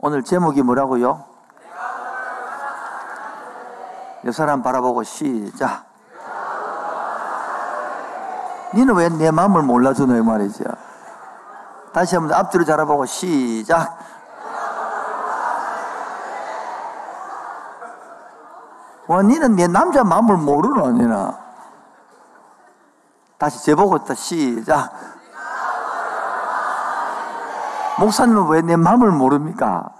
오늘 제목이 뭐라고요? 옆 사람 바라보고 시작. 니는 왜 내 마음을 몰라주노 이 말이죠. 다시 한번 앞뒤로 자라보고 시작. 와, 니는 내 남자 마음을 모르노, 니는. 다시 재보고 있다, 시작. 목사님은 왜 내 마음을 모릅니까?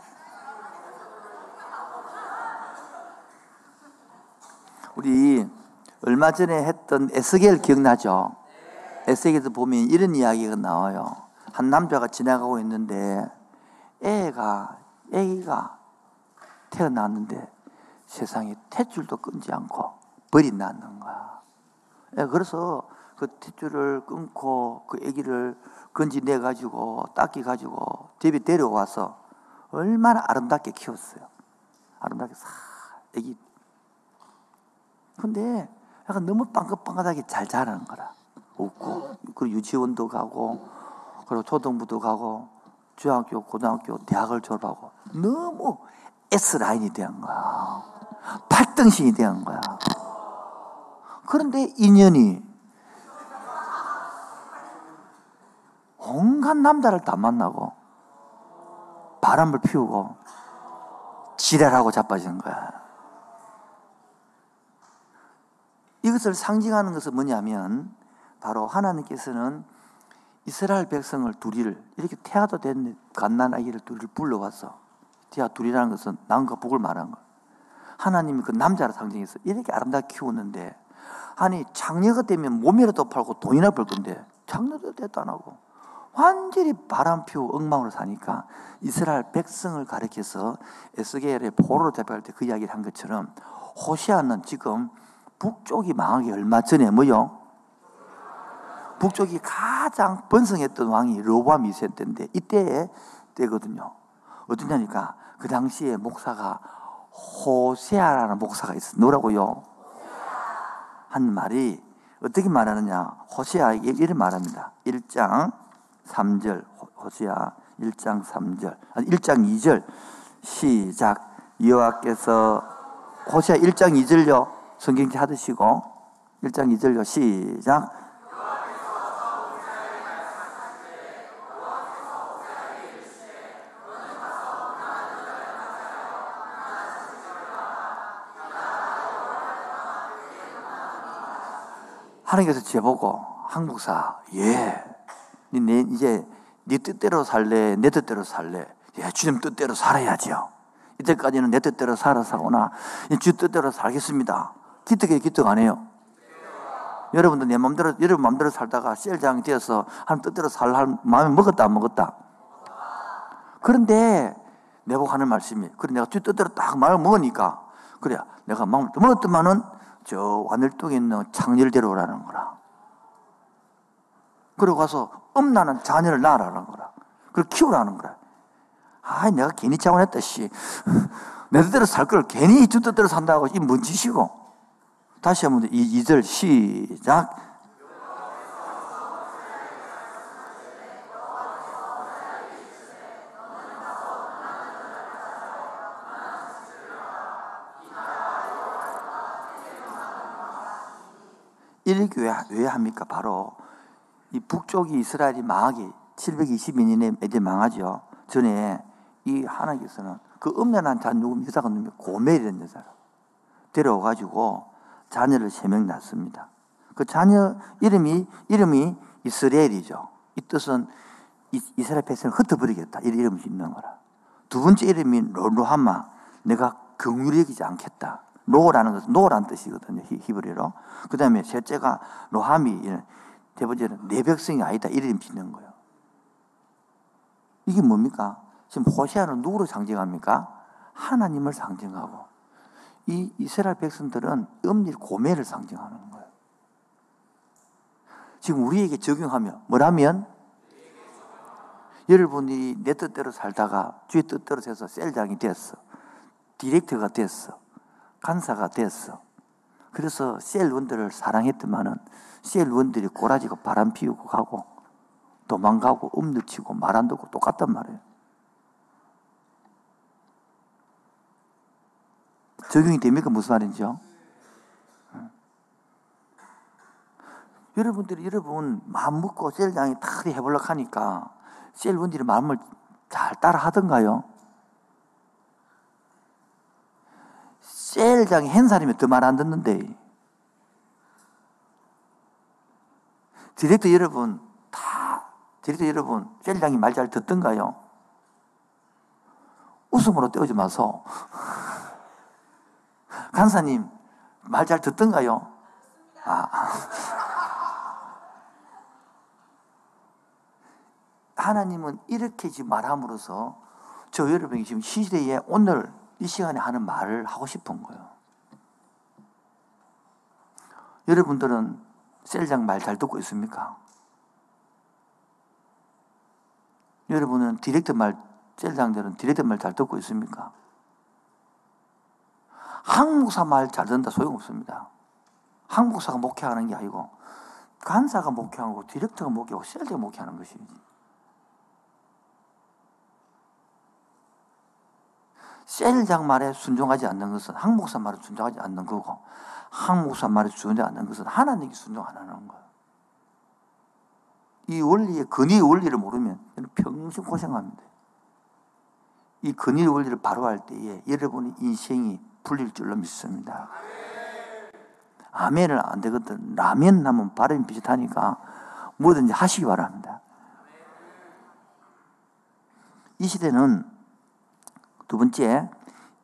우리 얼마 전에 했던 에스겔 기억나죠? 에스겔에서 보면 이런 이야기가 나와요. 한 남자가 지나가고 있는데 애가 애기가 태어났는데 세상에 탯줄도 끊지 않고 벌이 낳는 거야. 예, 그래서 그 탯줄을 끊고 그 아기를 건지내 가지고 닦이 가지고 집에 데려와서 얼마나 아름답게 키웠어요. 아름답게 싹 아기. 근데 약간 너무 빵긋빵긋하게 잘 자라는 거라. 웃고 그리고 유치원도 가고 그리고 초등부도 가고 중학교, 고등학교, 대학을 졸업하고 너무 S 라인이 된 거야. 8등신이 된 거야. 그런데 인연이 온갖 남자를 다 만나고 바람을 피우고 지랄하고 자빠지는 거야. 이것을 상징하는 것은 뭐냐면 바로 하나님께서는 이스라엘 백성을 둘이를 이렇게 태아도 된 갓난 아기를 둘이를 불러와서 태아 둘이라는 것은 남과 북을 말한 거. 하나님이 그 남자를 상징해서 이렇게 아름답게 키웠는데 아니 장녀가 되면 몸이라도 팔고 돈이나 벌 건데 장녀도 대도 안 하고 완전히 바람 피우 엉망으로 사니까 이스라엘 백성을 가리켜서 에스겔의 포로로 대표할 때 그 이야기를 한 것처럼 호시아는 지금 북쪽이 망하기 얼마 전에 뭐요? 북쪽이 가장 번성했던 왕이 로밤 2세 때인데 이때 때거든요. 어떠냐니까 그 당시에 목사가 호세아라는 목사가 있어. 뭐라고요? 한 말이 어떻게 말하느냐? 호세아에게 이런 말합니다. 1장 3절 호세아 1장 3절. 아니 1장 2절. 시작. 여호와께서 호세아 1장 2절요. 성경지 하드시고. 1장 2절요. 시작. 하나님께서 제보고 항목사 예, 네 이제 네 뜻대로 살래 내 뜻대로 살래 예, 주님 뜻대로 살아야지요. 이때까지는 내 뜻대로 살아사거나 주 뜻대로 살겠습니다. 기특해 기특 안 해요. 여러분도 내 마음대로 여러분 마음대로 살다가 셀장이 되어서 하나님 뜻대로 살 마음이 먹었다 안 먹었다. 그런데 내복 하는 말씀이 그래 내가 주 뜻대로 딱 마음을 먹으니까 그래 내가 마음을 먹었더만은 저 하늘동에 있는 데려오라는 거라. 그러고 가서 엄나는 자녀를 낳으라는 거라. 그걸 키우라는 거라. 아, 내가 괜히 자원했다, 씨. 내 뜻대로 살 걸 괜히 주 뜻대로 산다고, 이 뭔 짓이고. 다시 한번 이 2절 시작. 이렇게 왜, 왜 합니까? 바로 이 북쪽이 이스라엘이 망하기 722년에 이제 망하죠. 전에 이 하나님께서는 그 음란한 자 누구 여자가 누구 고멜이라는 여자를 데려와가지고 자녀를 세 명 낳습니다. 그 자녀 이름이 이름이 이스라엘이죠. 이 뜻은 이 스라엘 백성을 흩어버리겠다 이런 이름을 짓는 거라. 두 번째 이름이 로로하마 내가 긍휼히 여기지 않겠다. 노라는 것은 노란 뜻이거든요. 히브리로. 그 다음에 셋째가 로함이 대번째는 내 백성이 아니다. 이름 짓는 거예요. 이게 뭡니까? 지금 호시아는 누구를 상징합니까? 하나님을 상징하고 이 이스라엘 백성들은 엄밀 고매를 상징하는 거예요. 지금 우리에게 적용하면 뭐라면 여러분이 내 뜻대로 살다가 주의 뜻대로 돼서 셀장이 됐어. 디렉터가 됐어. 간사가 됐어. 그래서 셀원들을 사랑했더만은 셀원들이 꼬라지고 바람 피우고 가고 도망가고 음느치고 말 안 듣고 똑같단 말이에요. 적용이 됩니까? 무슨 말인지요? 여러분들이 여러분 마음 먹고 셀장이 탁 해보려고 하니까 셀분들이 마음을 잘 따라 하던가요? 셀장이 한 사람이 더 말 안 듣는데 디렉터 여러분 다 디렉터 여러분 셀장이 말 잘 듣던가요? 웃음으로 때우지 마소. 간사님 말 잘 듣던가요? 아. 하나님은 이렇게 지금 말함으로써 저 여러분이 지금 시대에 오늘 이 시간에 하는 말을 하고 싶은 거예요. 여러분들은 셀장 말 잘 듣고 있습니까? 여러분은 디렉터 말, 셀장들은 디렉터 말잘 듣고 있습니까? 황 목사 말 잘 듣는다 소용없습니다. 황 목사가 목회하는 게 아니고 간사가 목회하고 디렉터가 목회하고 셀장가 목회하는 것이지. 셀장 말에 순종하지 않는 것은 항목사 말에 순종하지 않는 거고 항목사 말에 순종하지 않는 것은 하나님께 순종 안 하는 거예요. 이 원리의 근위의 원리를 모르면 평생 고생합니다. 이 근위의 원리를 바로 할 때에 여러분의 인생이 풀릴 줄로 믿습니다. 아멘은 안 되거든. 라면 하면 발음이 비슷하니까 뭐든지 하시기 바랍니다. 이 시대는 두 번째,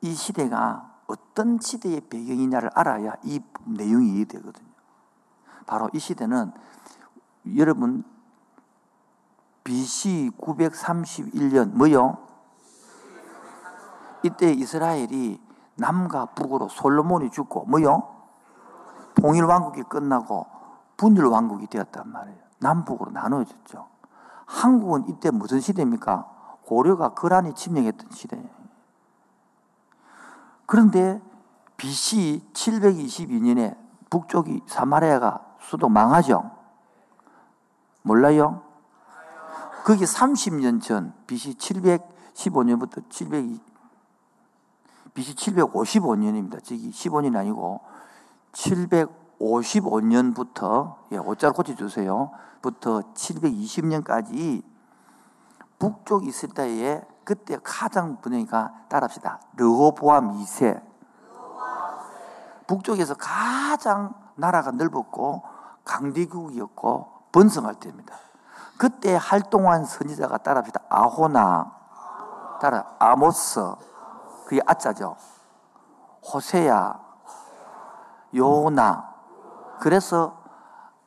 이 시대가 어떤 시대의 배경이냐를 알아야 이 내용이 이해되거든요. 바로 이 시대는 여러분 BC 931년 뭐요? 이때 이스라엘이 남과 북으로 솔로몬이 죽고 뭐요? 통일 왕국이 끝나고 분열 왕국이 되었단 말이에요. 남북으로 나눠졌죠. 한국은 이때 무슨 시대입니까? 고려가 거란이 침략했던 시대예요. 그런데 BC 722년에 북쪽이 사마리아가 수도 망하죠. 몰라요? 거기 30년 전 BC 715년부터 700 BC 755년입니다. 저기 15년이 아니고 755년부터 예, 오자로 고쳐 주세요. 부터 720년까지 북쪽 이스라엘에 그때 가장 분위기가 따라합시다. 르호보암 2세. 북쪽에서 가장 나라가 넓었고 강대국이었고 번성할 때입니다. 그때 활동한 선지자가 따라합시다. 아호나, 따라 아모스, 그게 아자죠. 호세야, 요나. 그래서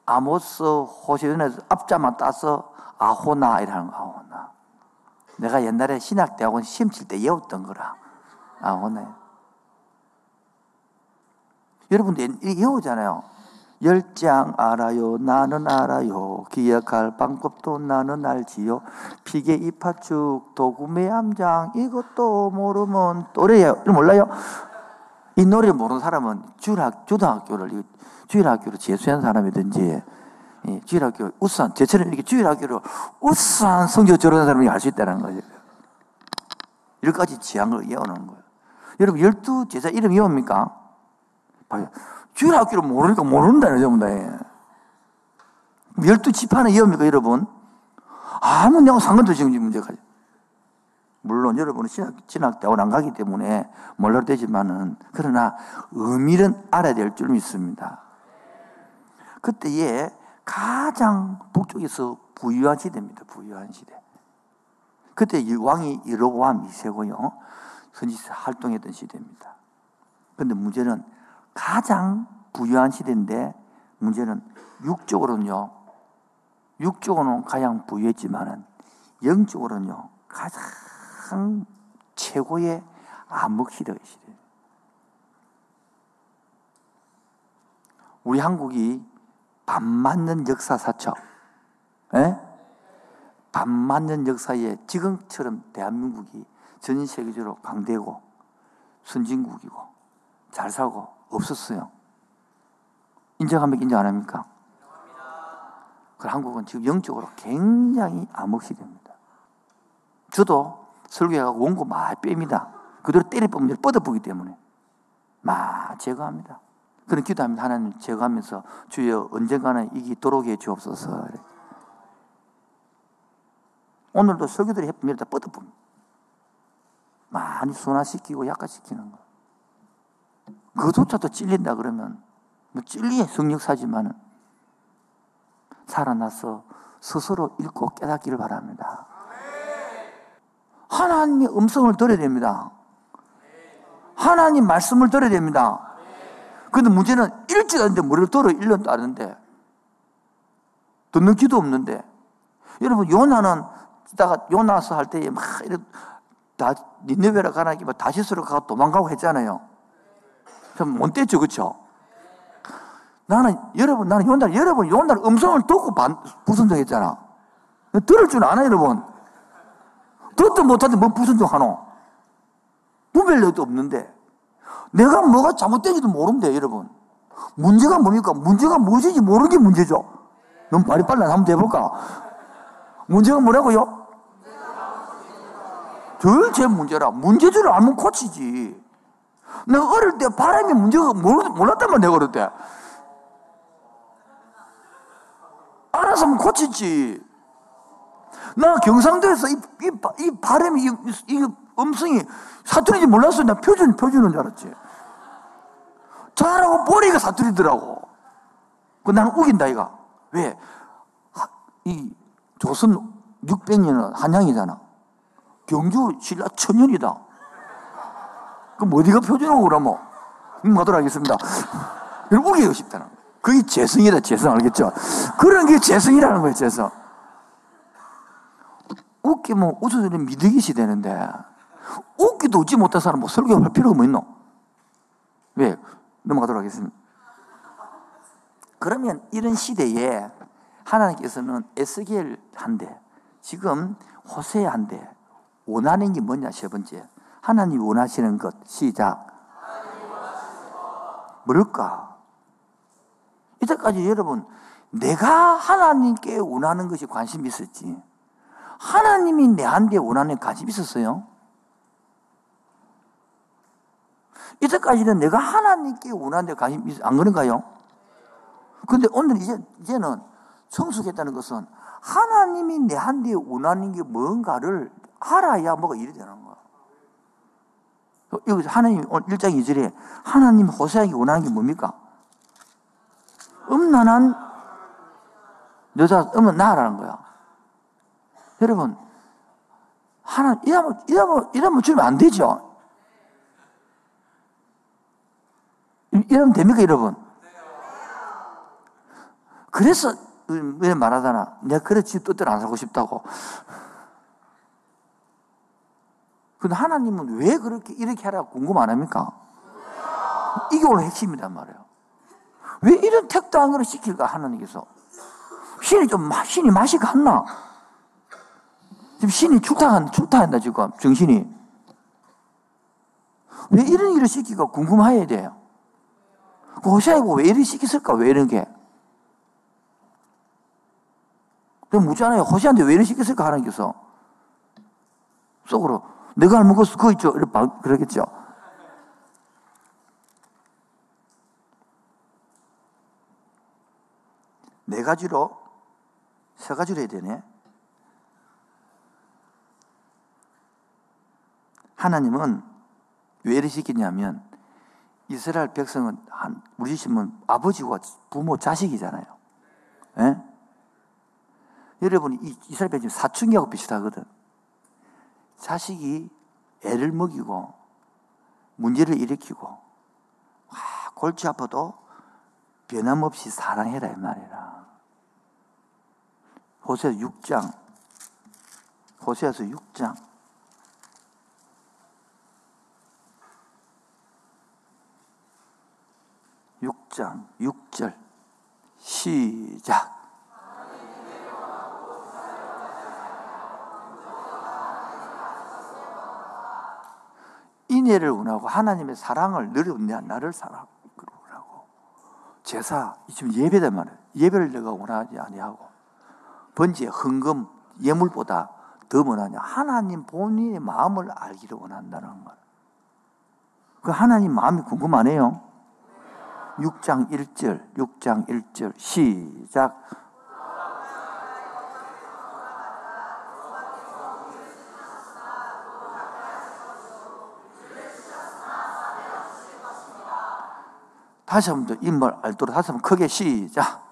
아모스, 호세에서 앞자만 따서 아호나이라는 아호나. 내가 옛날에 신학대학원 시험 칠 때 외웠던 거라. 아, 오네. 여러분들 외우잖아요. 열장 알아요. 나는 알아요. 기억할 방법도 나는 알지요. 피계 이파축 도구매 암장 이것도 모르면 또래요. 몰라요? 이 노래 모르는 사람은 주일학, 초등학교를 주일학교로 재수한 사람이든지 예, 주일학교 우수한 제처럼 이렇게 주일학교로 우수한 성적 저런 사람이 할 수 있다는 거죠. 여기까지 지향을 이어오는 거예요. 여러분 열두 제자 이름? 봐요. 주일학교를 모르니까 모른다는 전부 다. 열두 지파는 이어옵니까 여러분? 아무 내가 상관도 지금 문제가 물론 여러분은 신학, 진학대학원 안 가기 때문에 몰라도 되지만은, 그러나 의미는 알아야 될 줄 믿습니다. 그때에 가장 북쪽에서 부유한 시대입니다. 부유한 시대. 그때 왕이 여로보암 2세고요. 선지자 활동했던 시대입니다. 그런데 문제는 가장 부유한 시대인데 문제는 육적으로는요. 육적으로는 가장 부유했지만은 영적으로는요. 가장 최고의 암흑 시대의 시대. 우리 한국이 반 맞는 역사사ቸው. 예? 반 맞는 역사에 지금처럼 대한민국이 전 세계적으로 강대고 선진국이고 잘 살고 없었어요. 인정합니까? 인정 안 합니까? 그 한국은 지금 영적으로 굉장히 암흑시대입니다. 저도 설교하고 원고 많이 뺍니다. 그대로 때려 뽑으면 뻗어보기 때문에. 막 제거합니다. 그런 기도합니다. 하나님 제거하면서 주여 언젠가는 이기 도록 해 주옵소서. 오늘도 설교들이 해품이다 뻗어봅니다. 많이 순화시키고 약화시키는 거. 그조차도 찔린다 그러면 뭐 찔리의 성역사지만은 살아나서 스스로 읽고 깨닫기를 바랍니다. 하나님의 음성을 들어야 됩니다. 하나님 말씀을 들어야 됩니다. 근데 문제는 읽지도 않는데 뭐를 들어 1년도 아는데 듣는 기도 없는데 여러분 요나는 다가 요나서 할 때에 막 이렇게 다 니네베라 가나기 뭐 다시스로 가고 도망가고 했잖아요. 좀 못됐죠, 그렇죠? 나는 여러분 나는 요나 여러분 요나 음성을 듣고 반, 불순종했잖아. 들을 줄 아나 여러분. 듣도 못하는데 뭐 불순종하노? 분별력도 없는데 내가 뭐가 잘못된지도 모른대 여러분. 문제가 뭡니까? 문제가 무엇인지 모르는 게 문제죠. 너무 발이 빨라 한번 해볼까? 문제가 뭐라고요? 절제 문제라. 문제줄 알면 고치지. 내가 어릴 때 바람이 문제가 몰랐다만 내가 어릴 때. 알았으면 고치지. 나 경상도에서 이, 이, 이 바람이, 이, 이 음성이 사투리인지 몰랐어. 나 표준, 표준인 줄 알았지. 잘하고 보니까 사투리더라고. 그 나는 우긴다, 이가. 왜? 이 조선 600년은 한양이잖아. 경주 신라 천년이다. 그럼 어디가 표준어고 그러면? 가도록 하겠습니다. 여러분, 우기고 싶다는 그게 재성이다, 재성. 알겠죠? 그런 게 재성이라는 거예요, 재성. 웃기면 웃어주는 미득이시 되는데, 웃기도 웃지 못한 사람 뭐 설교할 필요가 뭐 있노? 왜? 넘어가도록 하겠습니다. 그러면 이런 시대에 하나님께서는 에스겔 한 대, 지금 호세 한 대, 원하는 게 뭐냐, 세 번째. 하나님 원하시는 것, 시작. 뭘까? 이때까지 여러분, 내가 하나님께 원하는 것이 관심이 있었지. 하나님이 내한테 원하는 관심이 있었어요? 이때까지는 내가 하나님께 원하는 데 관심이 안 그런가요? 근데 오늘 이제, 이제는 성숙했다는 것은 하나님이 내한테 원하는 게 뭔가를 알아야 뭐가 일이 되는 거야. 여기서 하나님, 1장 2절에 하나님 호세에게 원하는 게 뭡니까? 음란한 여자, 음은 나라는 거야. 여러분, 하나, 이러면, 이러면, 이러면 주면 안 되죠? 이러면 됩니까, 여러분? 그래서, 왜 말하잖아. 내가 그렇지, 뜻대로 안 살고 싶다고. 근데 하나님은 왜 그렇게 이렇게 하라고 궁금 안 합니까? 이게 오늘 핵심이란 말이에요. 왜 이런 택도 안 그를 시킬까, 하나님께서? 신이 좀, 신이 맛이 갔나? 지금 신이 출타한, 출타한다, 지금, 정신이. 왜 이런 일을 시키까 궁금해야 돼요. 그 호시아이고 왜 이리 시켰을까? 왜 이런 게? 묻잖아요. 호시한테 왜 이리 시켰을까? 하나님께서. 속으로. 내가 안 먹었어. 그거 있죠. 이렇게 그러겠죠. 네 가지로, 세 가지로 해야 되네. 하나님은 왜 이리 시켰냐면, 이스라엘 백성은 한, 우리 집은 아버지와 부모, 자식이잖아요. 예? 여러분, 이 이스라엘 백성 사춘기하고 비슷하거든. 자식이 애를 먹이고 문제를 일으키고 와, 골치 아파도 변함없이 사랑해라 이 말이라. 호세 6장 호세에서 6장 6장 6절 시작 인애를 원하고 하나님의 사랑을 늘어내 나를 사랑하고 제사 지금 예배단 말이에요. 예배를 내가 원하지 아니하고 번제 헌금 예물보다 더 원하냐 하나님 본인의 마음을 알기를 원한다는 말. 그 하나님 마음이 궁금하네요. 6장 1절, 6장 1절, 시작. 다시 한번더 인물 알도록 다시 한번 크게 시작.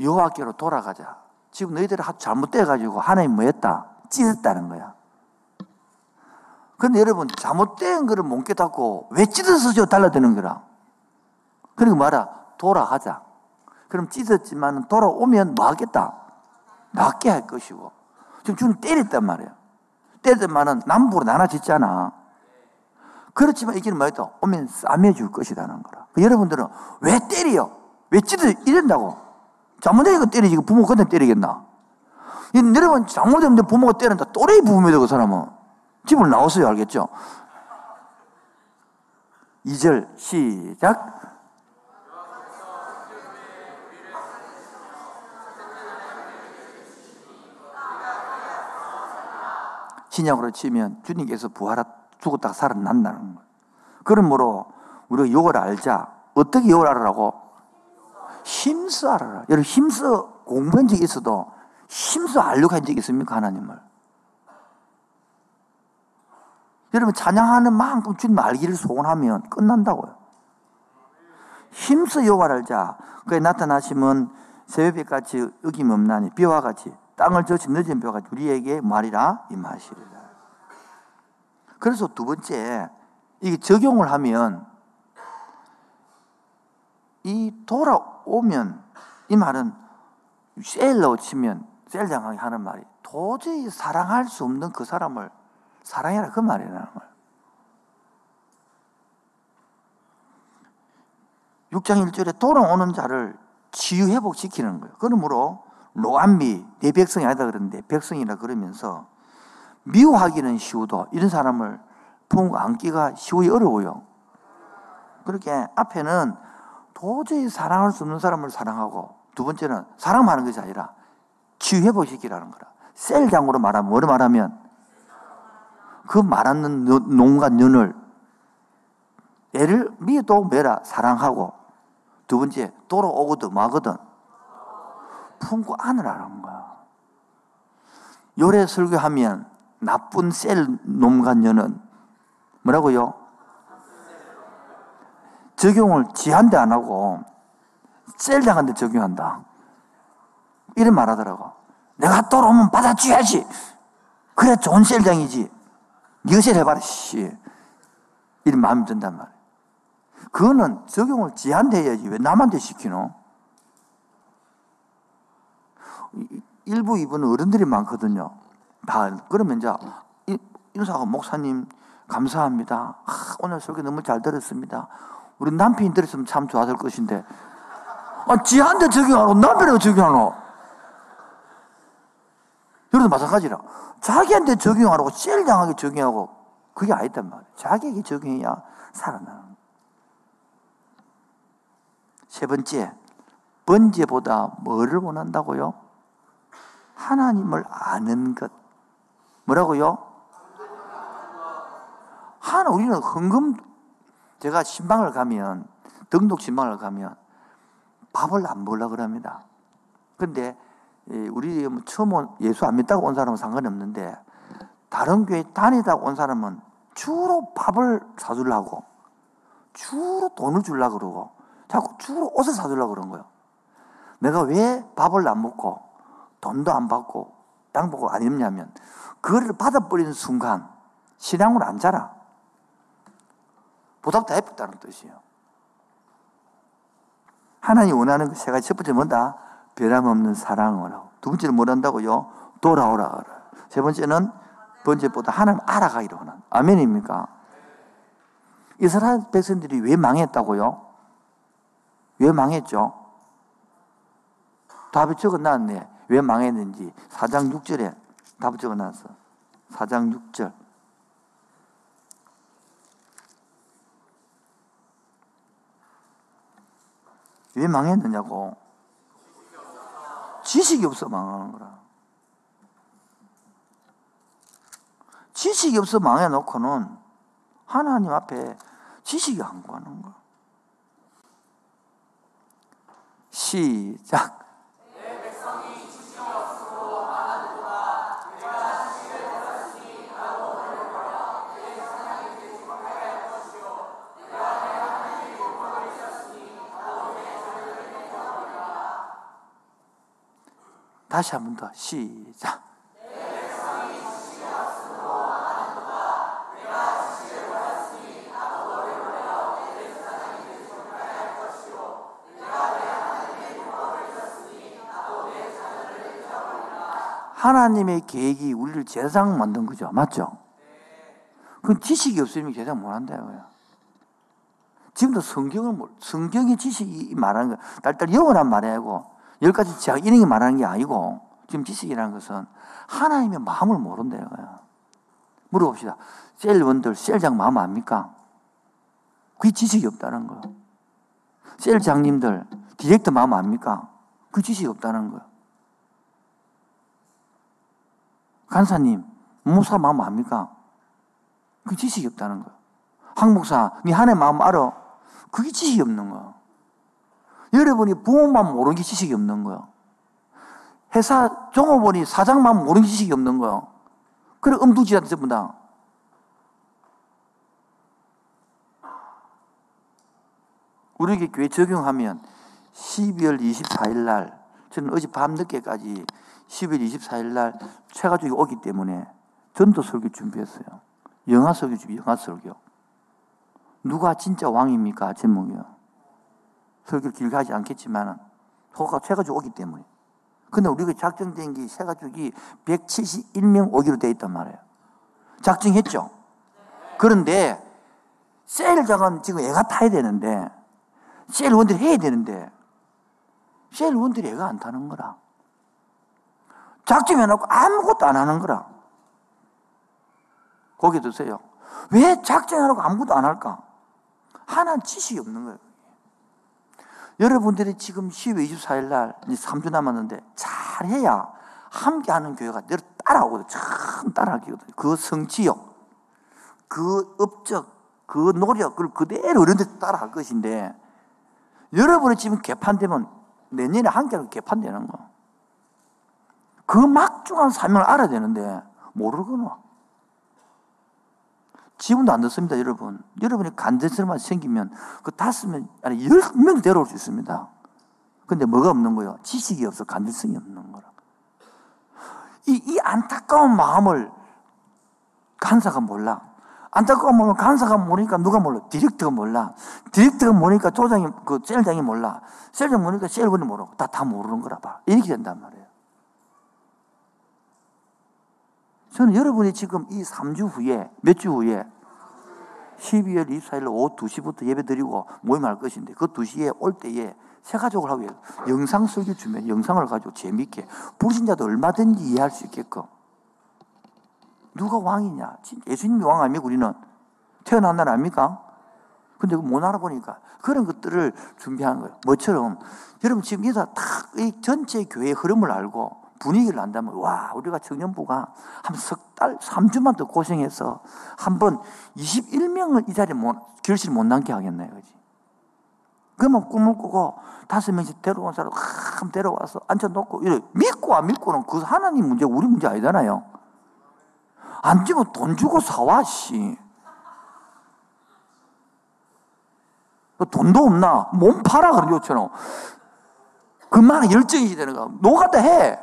여호와께로 돌아가자. 지금 너희들이 잘못돼 가지고 하나님 뭐 했다? 찢었다는 거야. 근데 여러분 잘못된 거를 못 깨닫고 왜 찢어서 달라드는 거라? 그리고 말아 돌아가자. 그럼 찢었지만 돌아오면 뭐 하겠다? 낫게 할 것이고. 지금 주님 때렸단 말이야. 때렸지만은 남부로 나눠졌잖아. 그렇지만 이게 뭐였다? 오면 싸매줄 것이라는 거라. 그 여러분들은 왜 때려? 왜 찢어? 이런다고. 잘못되니까 때리지. 부모 그때 때리겠나? 여러분 잘못되면 부모가 때린다. 또래 부모입니다, 그 사람은. 집을 나왔어요, 알겠죠? 2절 시작. 신약으로 치면 주님께서 부활하 죽었다가 살아난다는 거예요. 그러므로 우리가 욕을 알자. 어떻게 욕을 알아라고? 힘써 알아라. 여러분 힘써 공부한 적이 있어도 힘써 알려고 한 적이 있습니까? 하나님을. 여러분 찬양하는 만큼 주님 알기를 소원하면 끝난다고요. 힘써 욕을 알자. 그에 나타나시면 새벽빛같이 어김없나니 비와 같이 땅을 젖힌 늦은 벼가 우리에게 말이라 임하시리라. 그래서 두 번째, 이게 적용을 하면 이 돌아 오면 이 말은 셀로 치면 셀장하게 하는 말이 도저히 사랑할 수 없는 그 사람을 사랑해라 그 말이라는 거예요. 6장 1절에 돌아오는 자를 치유회복시키는 거예요. 그러므로 로안미 내 백성이 아니다 그러는데 백성이라 그러면서 미워하기는 쉬우도 이런 사람을 품고 안기가 쉬우이 어려워요. 그렇게 앞에는 도저히 사랑할 수 없는 사람을 사랑하고 두 번째는 사랑하는 것이 아니라 치유회복시키라는 거라. 셀장으로 말하면 뭐로 말하면 그 말하는 농과 년을 애를 미도 매라 사랑하고 두 번째 돌아오거든 마거든 품고 안으라는 거야. 요래 설교하면 나쁜 셀 놈과 년은 뭐라고요? 적용을 지한테 안 하고 셀장한테 적용한다. 이런 말 하더라고. 내가 돌아오면 받아줘야지. 그래 좋은 셀장이지. 니가 셀 해봐라, 씨. 이런 마음이 든단 말이야. 그거는 적용을 지한테 해야지. 왜 남한테 시키노? 일부, 2부는 어른들이 많거든요. 다. 그러면 이제, 인사하고 목사님, 감사합니다. 아, 오늘 설교 너무 잘 들었습니다. 우리 남편이 들었으면 참 좋았을 것인데. 아, 지한테 적용하노? 남편에게 적용하노? 여러분 마찬가지라. 자기한테 적용하라고 제일 강하게 적용하고 그게 아니단 말이에요. 자기에게 적용해야 살아나는 세 번째, 번제보다 뭐를 원한다고요? 하나님을 아는 것. 뭐라고요? 하나, 우리는 헌금, 제가 신방을 가면, 등록 신방을 가면, 밥을 안 먹으려고 그럽니다. 근데, 우리 뭐 처음 온, 예수 안 믿다고 온 사람은 상관없는데, 다른 교회 다니다 온 사람은 주로 밥을 사주려고, 주로 돈을 주려고 그러고, 자꾸 주로 옷을 사주려고 그런 거예요. 내가 왜 밥을 안 먹고, 돈도 안 받고, 양복을 안 입냐면, 그거를 받아버리는 순간, 신앙으로 안 자라. 보답 다 해줬다는 뜻이에요. 하나님 원하는 세 가지 첫 번째 뭐다? 변함없는 사랑을 하고. 두 번째는 뭘 한다고요? 돌아오라. 세 번째는 번째보다 하나님 알아가기로 하는. 아멘입니까? 이스라엘 백성들이 왜 망했다고요? 왜 망했죠? 답이 적어놨네. 왜 망했는지. 4장 6절에 답을 적어놨어. 4장 6절. 왜 망했느냐고. 지식이 없어 망하는 거라. 지식이 없어 망해놓고는 하나님 앞에 지식이 안 구하는 거. 시작. 다시 한 번 더 시작. 하나님의 계획이 우리를 제사장 만든 거죠. 맞죠? 그 지식이 없으면 제사장 못 한다고요. 지금도 성경을, 성경의 지식이 말하는 거, 딸딸 영원한 말이 아니고, 열 가지 제가 이런 게 말하는 게 아니고, 지금 지식이라는 것은 하나님의 마음을 거야. 물어봅시다. 셀원들, 셀장 마음 압니까? 그게 지식이 없다는 거. 셀장님들, 디렉터 마음 압니까? 그 지식이 없다는 거. 간사님, 목사 마음 압니까? 그 지식이 없다는 거. 항목사, 네 하나님 마음 알아? 그게 지식이 없는 거. 여러분이 부모 마음 모르는 게 지식이 없는 거야. 회사 종업원이 사장 마음 모르는 게 지식이 없는 거야. 그래, 음두지한테 전부 다. 우리에게 교회 적용하면 12월 24일 날, 저는 어제 밤 늦게까지 12월 24일 날 최가족이 오기 때문에 전도 설교 준비했어요. 영화 설교 준비, 영화 설교. 누가 진짜 왕입니까? 제목이요. 설교 길게 하지 않겠지만은, 호가 최가족 오기 때문에. 근데 우리가 작정된 게 세가족이 171명 오기로 돼 있단 말이에요. 작정했죠? 그런데, 세일 장은 지금 애가 타야 되는데, 세일 원들이 해야 되는데, 세일 원들이 애가 안 타는 거라. 작정해놓고 아무것도 안 하는 거라. 거기 드세요. 왜 작정해놓고 아무것도 안 할까? 하나는 지식이 없는 거예요. 여러분들이 지금 10월 24일 날 3주 남았는데 잘해야 함께하는 교회가 늘 따라오거든. 참 따라하거든. 그 성취욕, 그 업적, 그 노력을 그대로 어른들 따라할 것인데 여러분이 지금 개판되면 내년에 함께하는 개판되는 거. 그 막중한 사명을 알아야 되는데 모르거나. 지금도 안 듣습니다, 여러분. 여러분이 간절스러만 생기면 그 다섯 명, 아니 열 명 데려올 수 있습니다. 근데 뭐가 없는 거예요? 지식이 없어, 간절성이 없는 거라. 이, 이 안타까운 마음을 간사가 몰라. 안타까운 마음을 간사가 모르니까 누가 몰라? 디렉터가 몰라. 디렉터가 모르니까 조장이, 그 셀장이 몰라. 셀장 모르니까 셀분이 모르고. 다, 다 모르는 거라 봐. 이렇게 된단 말이에요. 저는 여러분이 지금 이 3주 후에, 몇 주 후에 12월 24일 오후 2시부터 예배 드리고 모임할 것인데 그 2시에 올 때에 새 가족을 하고 영상 설교 주면 영상을 가지고 재밌게 불신자도 얼마든지 이해할 수 있게끔 누가 왕이냐? 예수님이 왕 아닙니까 우리는? 태어난 날 아닙니까? 근데 못 알아보니까 그런 것들을 준비한 거예요. 뭐처럼 여러분 지금 이다 탁이 전체 교회의 흐름을 알고 분위기를 안다면, 와, 우리가 청년부가 한 석 달, 3주만 더 고생해서 한 번 21명을 이 자리에 못, 결실 못 남게 하겠네, 그지? 그러면 꿈을 꾸고 다섯 명씩 데려온 사람 한 데려와서 앉혀놓고, 이래 믿고 안 믿고는 그 하나님 문제, 우리 문제 아니잖아요. 안 주면 돈 주고 사와, 씨. 돈도 없나? 몸 팔아, 그런 요처럼. 그만한 열정이 되는 거야. 노가다 해.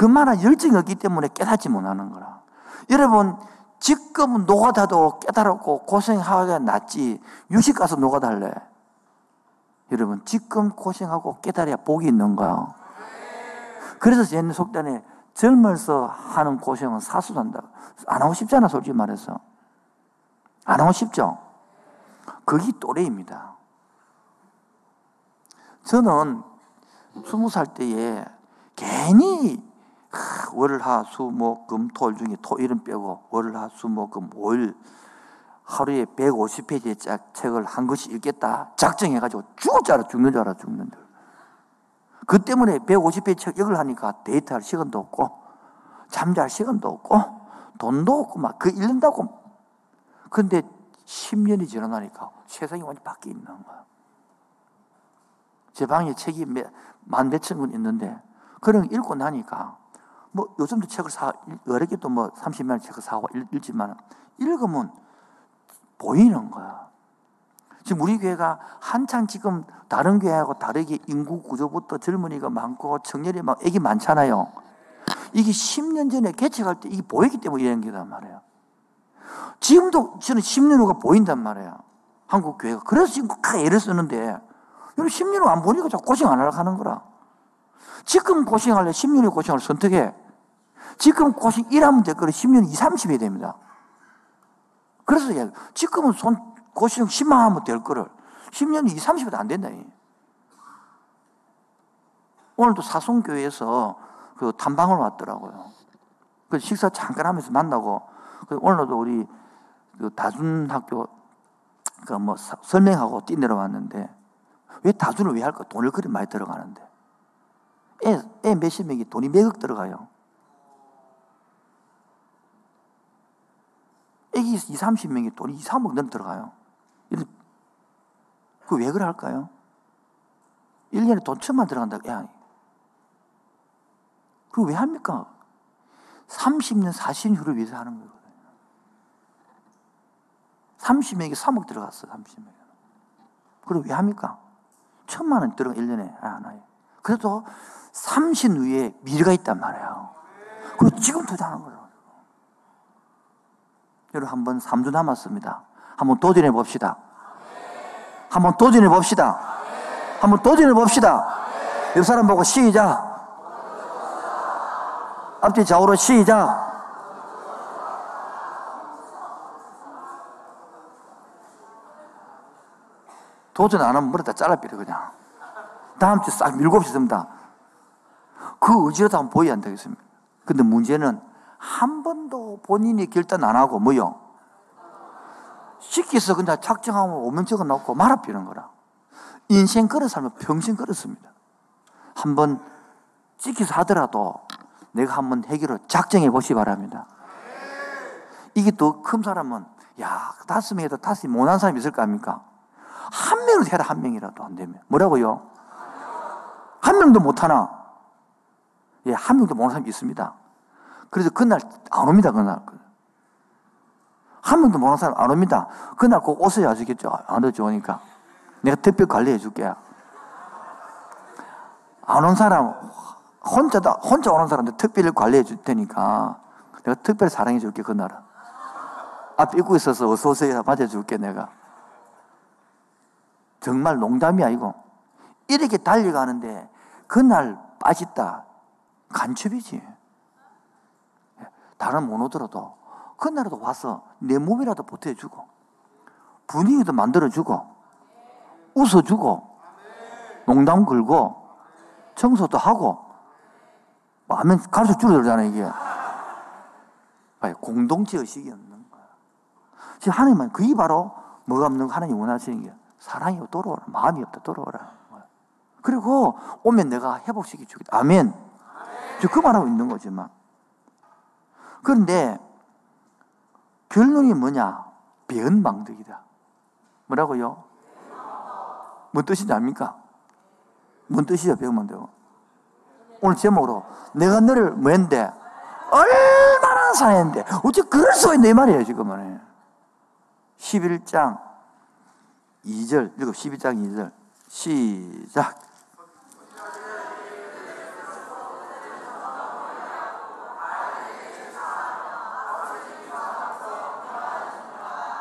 그만한 열정이 없기 때문에 깨닫지 못하는 거라. 여러분, 지금 노가다도 깨달았고 고생하기가 낫지, 유식 가서 노가달래. 여러분, 지금 고생하고 깨달아야 복이 있는 거야. 그래서 옛날 속단에 젊어서 하는 고생은 사수한다. 안 하고 싶잖아, 솔직히 말해서. 안 하고 싶죠? 그게 또래입니다. 저는 스무 살 때에 괜히 월, 하, 수, 목, 금, 토 중에 토일은 빼고 월, 하, 수, 목, 금, 월 하루에 150페이지의 책을 한 것이 읽겠다 작정해가지고 알아 죽는 줄 알아 죽는 줄. 그 때문에 150페이지 책 읽을 하니까 데이트할 시간도 없고 잠잘 시간도 없고 돈도 없고 막 그 읽는다고. 근데 10년이 지나니까 세상이 완전 바뀌어 있는 거야. 제 방에 책이 만 몇천 권 있는데 그런 읽고 나니까 뭐 요즘도 책을 사 여러 개도 뭐 30만 원 책을 사고 읽 지만 읽으면 보이는 거야. 지금 우리 교회가 한창 지금 다른 교회하고 다르게 인구 구조부터 젊은이가 많고 청년이 막 애기 많잖아요. 이게 10년 전에 개척할 때 이게 보이기 때문에 이런 게단 말이에요. 지금도 저는 10년 후가 보인단 말이에요. 한국 교회가. 그래서 지금 애를 쓰는데, 여러분 10년 후 안 보니까 자꾸 고생 안 하려고 하는 거라. 지금 고생할래 10년 후 고생을 선택해. 지금 고생 1하면 될 거를 10년 2, 30이 됩니다. 그래서 지금은 손 고생 10만 하면 될 거를 10년 2, 30도 안 된다. 오늘도 사송교회에서 그 탐방을 왔더라고요. 그 식사 잠깐 하면서 만나고 그 오늘도 우리 그 다준학교 그 뭐 설명하고 뛰 내려왔는데 왜 다준을 왜 할까? 돈을 그리 많이 들어가는데 애, 애 몇십 명이 돈이 몇억 들어가요. 애기 2, 30명이 돈이 2, 3억 넘 들어가요. 그왜 그래 할까요? 1년에 돈 천만 들어간다. 야. 그거 왜 합니까? 30년, 40년 후를 위해서 하는 거거든요. 30명에게 3억 들어갔어, 30명. 그리고 왜 합니까? 천만 원 들어가, 1년에 하나에. 그래도 30 후에 미래가 있단 말이에요. 그리고 지금 투자하는 거예요. 여러분, 한번 3주 남았습니다. 한번 도전해 봅시다. 한번 도전해 봅시다. 한번 도전해 봅시다. 옆 사람 보고 시작. 앞뒤 좌우로 시작. 도전 안 하면 머리 다 잘라버려, 그냥. 다음 주 싹 밀고 없습니다. 그 의지라도 한번 보여야 안 되겠습니까? 근데 문제는 한 번도 본인이 결단 안 하고 뭐요? 시켜서 그냥 작정하면 오면 적어 놓고 말아비는 거라. 인생 걸어 살면 평생 걸었습니다. 한번 찍혀서 하더라도 내가 한번 해결을 작정해 보시 기 바랍니다. 이게 더 큰 사람은 야 다섯 명에도 다섯 못한 사람이 있을 거 아닙니까? 한 명을 해라 한 명이라도 안 되면 뭐라고요? 한 명도 못하나? 예, 한 명도 못하는 사람이 있습니다. 그래서 그날 안 옵니다 그날 한 명도 못하는 사람 안 옵니다. 그날 꼭 오세요 아시겠죠? 안 오죠 오니까 내가 특별 관리해 줄게요. 안온 사람 혼자다, 혼자 오는 사람들 특별히 관리해 줄 테니까 내가 특별히 사랑해 줄게, 그날은. 앞에 입고 있어서 어서오세요. 맞아 줄게, 내가. 정말 농담이 아니고. 이렇게 달려가는데 그날 빠졌다. 간첩이지. 다른 못 오더라도 그날에도 와서 내 몸이라도 보태주고 분위기도 만들어주고 웃어주고 농담 걸고 청소도 하고 뭐 하면 가르쳐 줄여잖아요, 이게. 공동체 의식이 없는 거야. 지금 하나님은 그게 바로 뭐가 없는 거 하나님 원하시는 게 사랑이 돌아오라. 마음이 없다, 돌아오라. 그리고 오면 내가 회복시켜 주겠다. 아멘. 그 말하고 있는 거지만. 그런데 결론이 뭐냐? 변망덕이다. 뭐라고요? 뭔 뜻인지 압니까? 뭔 뜻이죠, 변망덕? 오늘 제목으로 내가 너를 뭐 했는데 얼마나 사했는데 어째 그럴 수가 있네 이 말이에요 지금은 11장 2절 읽어 12장 2절 시작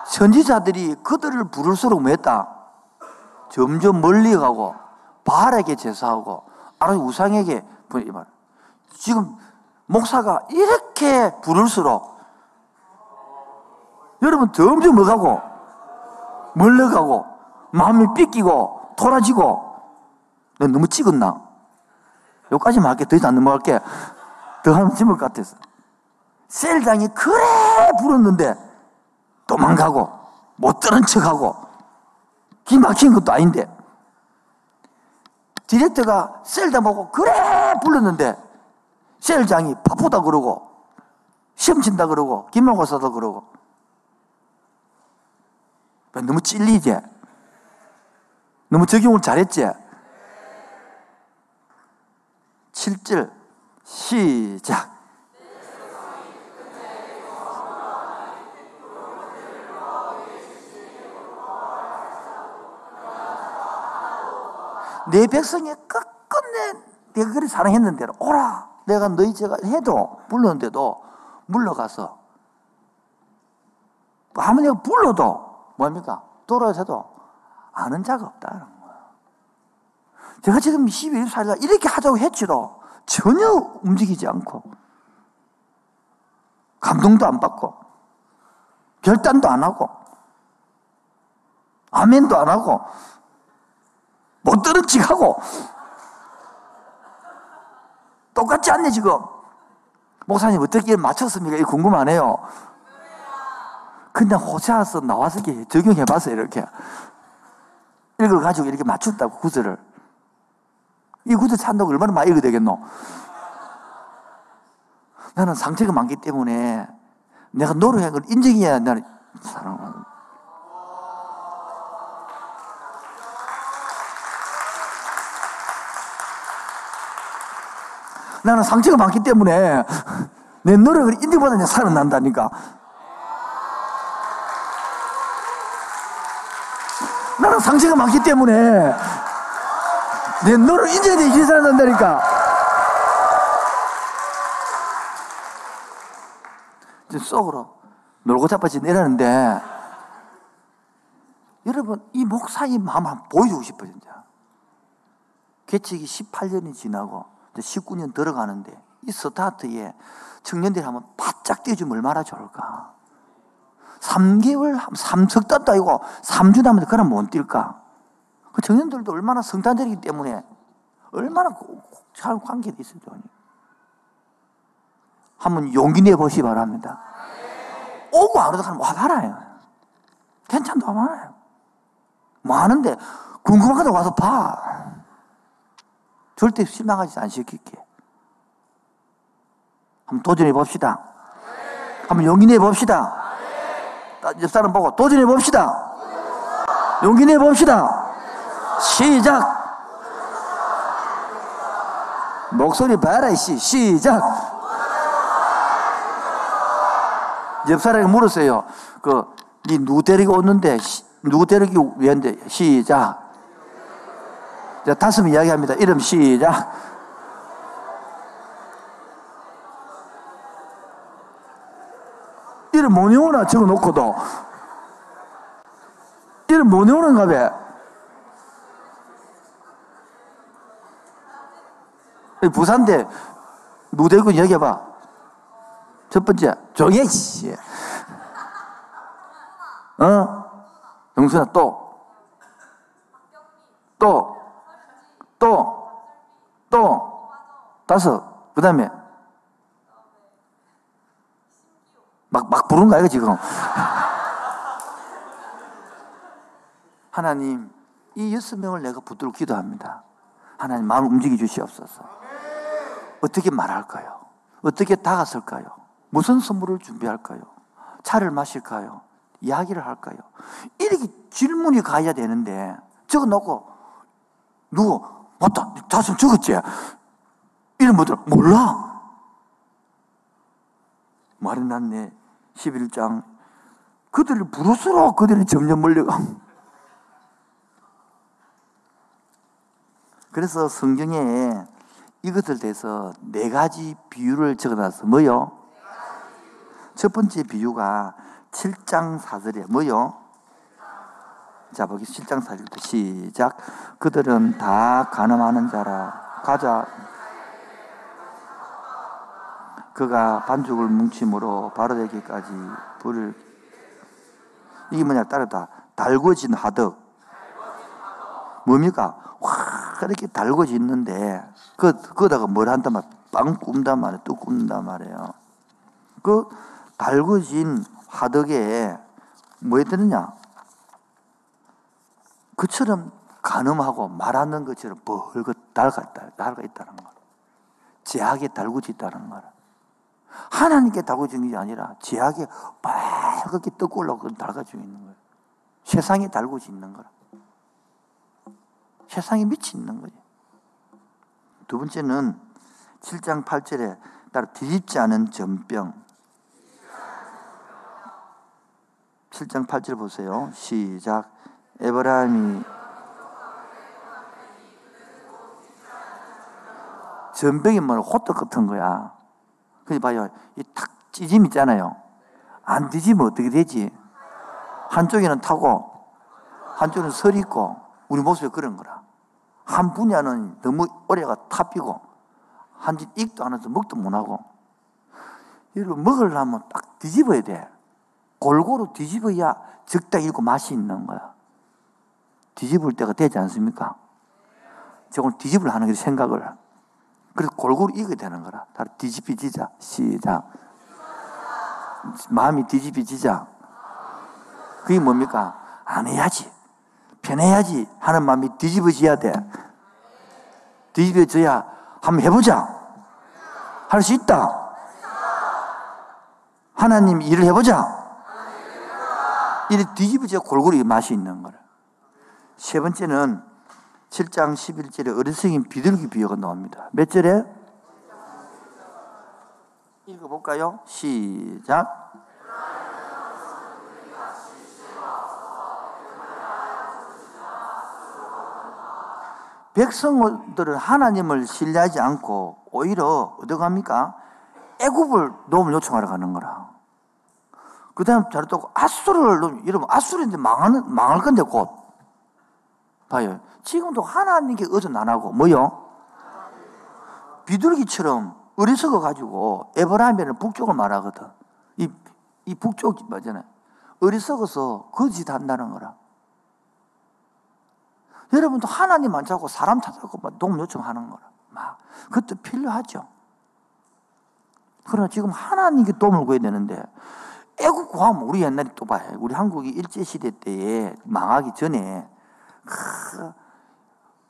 선지자들이 그들을 부를수록 뭐 했다? 점점 멀리 가고 바알에게 제사하고 아니 우상에게. 지금 목사가 이렇게 부를수록 여러분 점점 뭐 가고 멀러가고 마음이 삐끼고 돌아지고 넌 너무 찍었나? 여기까지만 할게 더 이상 넘어갈게 더 하면 짐을 같아서 셀장이 그래 부르는데 도망가고 못 들은 척하고 기 막힌 것도 아닌데 디렉터가 셀다 보고 그래 불렀는데 셀장이 바쁘다 그러고 시험 친다 그러고 기말고사다 그러고 너무 찔리지? 너무 적용을 잘했지? 7절 시작 내 백성이 끝끝내 내가 그리 사랑했는데 오라. 내가 너희 제가 해도 불렀는데도 물러가서 아무 내가 불러도 뭡니까? 돌아서도 아는 자가 없다는 거야. 제가 지금 12일 4일 이렇게 하자고 했지도 전혀 움직이지 않고 감동도 안 받고 결단도 안 하고 아멘도 안 하고 못 들은 척 하고. 똑같지 않네 지금? 목사님 어떻게 맞췄습니까? 이 궁금하네요. 그냥 호세아서 나와서 이렇게 적용해봤어요 이렇게. 읽어가지고 이렇게 맞췄다고 구절을. 이 구절 찬다고 얼마나 많이 읽어야 되겠노? 나는 상처가 많기 때문에 내가 노력한 걸 인정해야 나는 사랑하는 나는 상처가 많기 때문에 내 노력을 인정받아 내 살아난다니까. 나는 상처가 많기 때문에 내 노력 인정해 내 살아난다니까. 이제 속으로 놀고 자빠지 내라는데 여러분 이 목사의 마음 한번 보여주고 싶어요 진짜. 개척이 18년이 지나고 19년 들어가는데 이 스타트에 청년들이 한번 바짝 뛰어주면 얼마나 좋을까. 3개월, 3석 달도 아니고 3주 남았는데 그럼 못 뛸까? 그 청년들도 얼마나 성탄절이기 때문에 얼마나 잘 관계가 있어요. 한번 용기 내보시 바랍니다. 오고 안 오도 가면 와 달아요. 괜찮다 많아요. 뭐 하는데 궁금하다 와서 봐. 절대 실망하지 않시킬게. 한번 도전해 봅시다. 한번 용기 내 봅시다. 옆 사람 보고 도전해 봅시다. 용기 내 봅시다. 시작. 목소리 봐라, 씨. 시작. 옆 사람이 물었어요. 그, 니 누구 데리고 오는데, 누구 데리기 위한데, 시작. 자, 다섯 명 이야기합니다. 이름 시작. 이름 못 외우나 적어 놓고도. 이름 못 외우는가 봐. 부산대 무대군 얘기해봐. 첫 번째, 정혜 씨. 어? 영순아, 또. 또. 또. 또. 다섯. 그 다음에. 막, 막 부른 거야, 지금. 하나님, 이 여섯 명을 내가 붙들고 기도합니다. 하나님, 마음을 움직여 주시옵소서. 어떻게 말할까요? 어떻게 다가설까요? 무슨 선물을 준비할까요? 차를 마실까요? 이야기를 할까요? 이렇게 질문이 가야 되는데 적어 놓고 누구 맞다 자손 적었지? 이런 분들 몰라 말이 났네 11장 그들을 부르스러 그들이 점점 몰려가 그래서 성경에 이것들 대해서 네 가지 비유를 적어놨어 뭐요? 첫 번째 비유가 7장 4절에 뭐요? 자, 보기 7장 4절부터 시작. 그들은 다 가늠하는 자라. 가자. 그가 반죽을 뭉침으로 바로 되기까지 불을 이게 뭐냐 따르다 달궈진 하덕 뭡니까? 와 이렇게 달궈지는데 그 그다가 뭘 한단 말? 빵 굽단 말이에요. 또 굽는단 말이에요. 그 달궈진 화덕에 뭐에 드느냐? 그처럼 가늠하고 말하는 것처럼 벌겋 달가, 달가 있다는 거. 제약에 달구지 있다는 거라. 하나님께 달구지는 게 아니라 제약에 빨갛게 뜨고 올라오고 달가지고 있는 거예요. 세상에 달구지 있는 거라. 세상에 미치 있는 거지. 두 번째는 7장 8절에 따로 뒤집지 않은 전병. 7장 8절 보세요. 시작. 에브라임이 전병이 뭐 호떡 같은 거야. 그래 봐요. 이탁 찌짐 있잖아요. 안 뒤지면 어떻게 되지? 한쪽에는 타고, 한쪽은 설 있고, 우리 모습이 그런 거라. 한 분야는 너무 오래가 탑이고, 한짓 익도 안 해서 먹도 못 하고. 여러분, 먹으려면 딱 뒤집어야 돼. 골고루 뒤집어야 적당히 익고 맛이 있는 거야. 뒤집을 때가 되지 않습니까? 저걸 뒤집을 하는 게 생각을. 그래서 골고루 익어야 되는 거라. 다 뒤집히지자. 시작. 마음이 뒤집히지자. 그게 뭡니까? 안 해야지. 편해야지 하는 마음이 뒤집어져야 돼. 뒤집어져야 한번 해보자. 할 수 있다. 하나님 일을 해보자. 이래 뒤집어져 골고루 맛이 있는 거라. 세 번째는 7장 11절에 어리석인 비둘기 비유가 나옵니다. 몇 절에? 읽어볼까요? 시작. 백성들은 하나님을 신뢰하지 않고 오히려 어디 갑니까? 애굽을 도움을 요청하러 가는 거라. 그 다음 잘또 아수르를 이러면 아수르인데 망하는, 망할 건데 곧. 봐요. 지금도 하나님께 의존 안 하고 뭐요? 비둘기처럼 어리석어 가지고 에브라임에는 북쪽을 말하거든. 이, 이 북쪽 맞잖아요. 어리석어서 거짓 한다는 거라. 여러분도 하나님 안 찾고 사람 찾고 막 도움 요청하는 거라. 막 그것도 필요하죠. 그러나 지금 하나님께 도움을 구해야 되는데 애국 구하면 우리 옛날에 또 봐요. 우리 한국이 일제 시대 때에 망하기 전에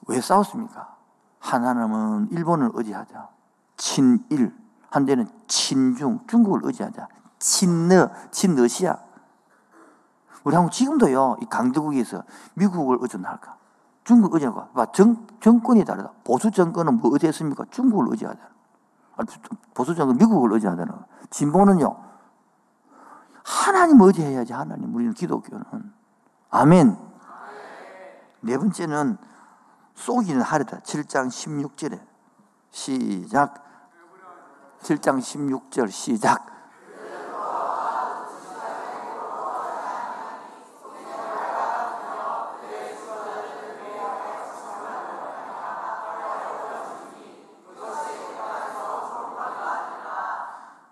왜 싸웠습니까? 하나님은 일본을 의지하자. 친일. 한데는 친중. 중국을 의지하자. 친러. 친러시아. 우리 한국 지금도요, 이 강대국에서 미국을 의존할까? 중국 의존할까? 정, 정권이 다르다. 보수 정권은 뭐 의지했습니까? 중국을 의지하자. 보수 정권 미국을 의지하잖아. 진보는요, 하나님 의지해야지, 하나님. 우리는 기독교는. 아멘. 네 번째는 쏘기는 하려다. 7장 16절에 시작. 7장 16절 시작.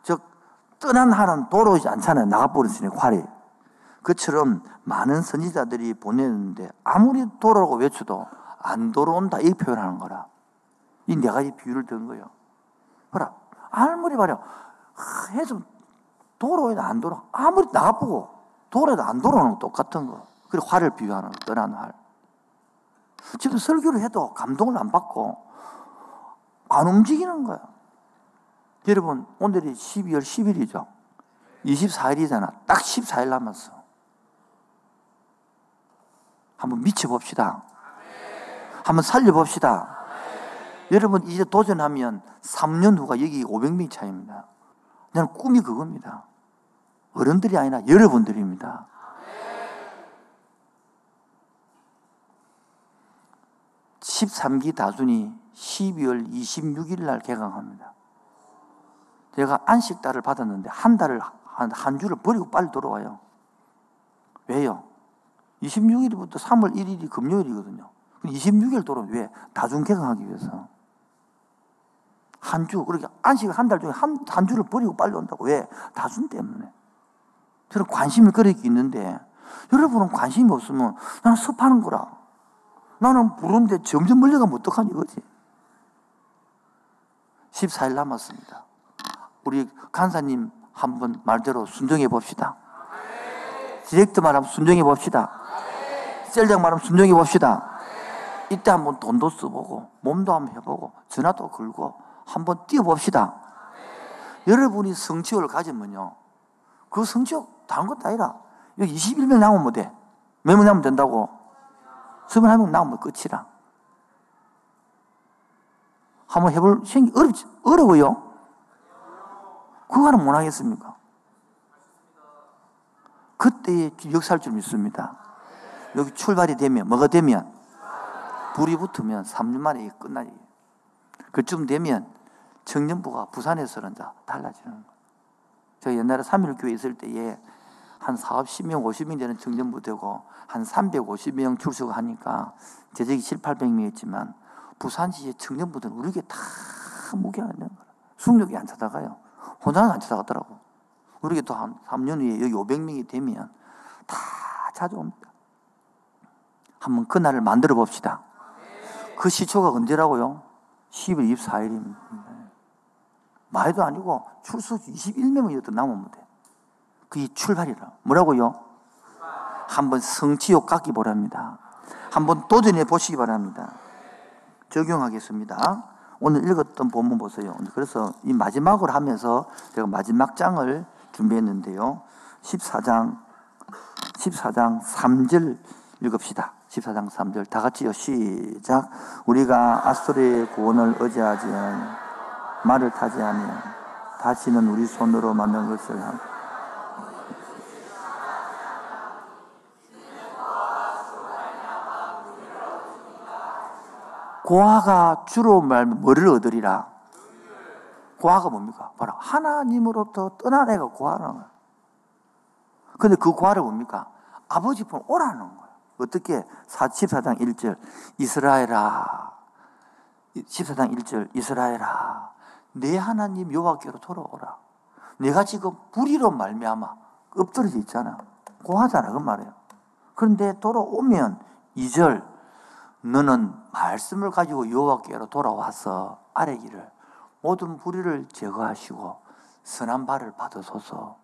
즉 떠난 하는 돌아오지 않잖아요. 나가버렸으니 활이. 그처럼 많은 선지자들이 보냈는데 아무리 돌아오고 외쳐도 안 돌아온다 이 표현하는 거라. 이 네 가지 비유를 든 거예요. 봐라 아무리 말이야 해서 돌아오도 안 돌아 아무리 나가보고 돌아도 안 돌아오는 거 똑같은 거. 그래 활을 비유하는 거 떠난 활. 지금 설교를 해도 감동을 안 받고 안 움직이는 거야. 여러분 오늘이 12월 10일이죠. 24일이잖아. 딱 14일 남았어. 한번 미쳐봅시다. 한번 살려봅시다. 여러분, 이제 도전하면 3년 후가 여기 500명 차입니다. 나는 꿈이 그겁니다. 어른들이 아니라 여러분들입니다. (13기) 다순이 12월 26일 날 개강합니다. 제가 안식달을 받았는데 한 달을 한, 한 주를 버리고 빨리 돌아와요. 왜요? 26일부터 3월 1일이 금요일이거든요. 26일 돌아오면 왜? 다중 개강하기 위해서. 한 주, 그렇게 안식 한 달 중에 한, 한 주를 버리고 빨리 온다고. 왜? 다중 때문에. 저는 관심이 그렇게 있는데, 여러분은 관심이 없으면 나는 섭하는 거라. 나는 부른데 점점 멀리가면 어떡하니, 이거지. 14일 남았습니다. 우리 간사님 한번 말대로 순종해 봅시다. 디렉트 말하면 순종해 봅시다. 셀장 말하면 순종해 봅시다. 이때 한번 돈도 써보고 몸도 한번 해보고 전화도 걸고 한번 뛰어봅시다. 여러분이 성취욕을 가지면요. 그 성취욕 다른 것도 아니라 여기 21명 나오면 돼. 몇 명 나오면 된다고? 21명 나오면 끝이라. 한번 해볼 생기 어렵 어려워요. 그거 하나 못 하겠습니까? 그때 역사할 줄 믿습니다. 여기 출발이 되면, 뭐가 되면, 불이 붙으면 3년 만에 끝나지. 그쯤 되면 청년부가 부산에서는 다 달라지는 거예요. 제가 옛날에 3.1교회 있을 때에 한 40명, 50명 되는 청년부 되고 한 350명 출석하니까 재적이 7, 800명 있지만 부산시의 청년부들은 우리에게 다 무게가 있는 거예요. 숙력이 안 찾아가요. 혼자는 안 찾아가더라고. 우리에게 또 한 3년 후에 여기 500명이 되면 다 찾아옵니다. 한번 그날을 만들어 봅시다. 그 시초가 언제라고요? 10월 24일입니다. 말도 아니고 출석 21명이었던 남으면 돼. 그게 출발이라. 뭐라고요? 한번 성취욕 깎기 바랍니다. 한번 도전해 보시기 바랍니다. 적용하겠습니다. 오늘 읽었던 본문 보세요. 그래서 이 마지막으로 하면서 제가 마지막 장을 준비했는데요. 14장, 14장 3절 읽읍시다. 14장 3절 다 같이요 시작 우리가 아스토리의 구원을 의지하지 말을 타지 않으면 다시는 우리 손으로 만든 것을 함. 고아가 주로 말하면 뭐를 얻으리라? 고아가 뭡니까? 바로 하나님으로부터 떠난 애가 고아라는 거야. 근데 그 고아를 뭡니까? 아버지 편 오라는 거야. 어떻게? 14장 1절. 이스라엘아. 14장 1절. 이스라엘아. 내 하나님 여호와께로 돌아오라. 내가 지금 불의로 말미암아 엎드려져 있잖아. 고하잖아. 그 말이에요. 그런데 돌아오면 2절. 너는 말씀을 가지고 여호와께로 돌아와서 아래기를 모든 불의를 제거하시고 선한 발을 받으소서.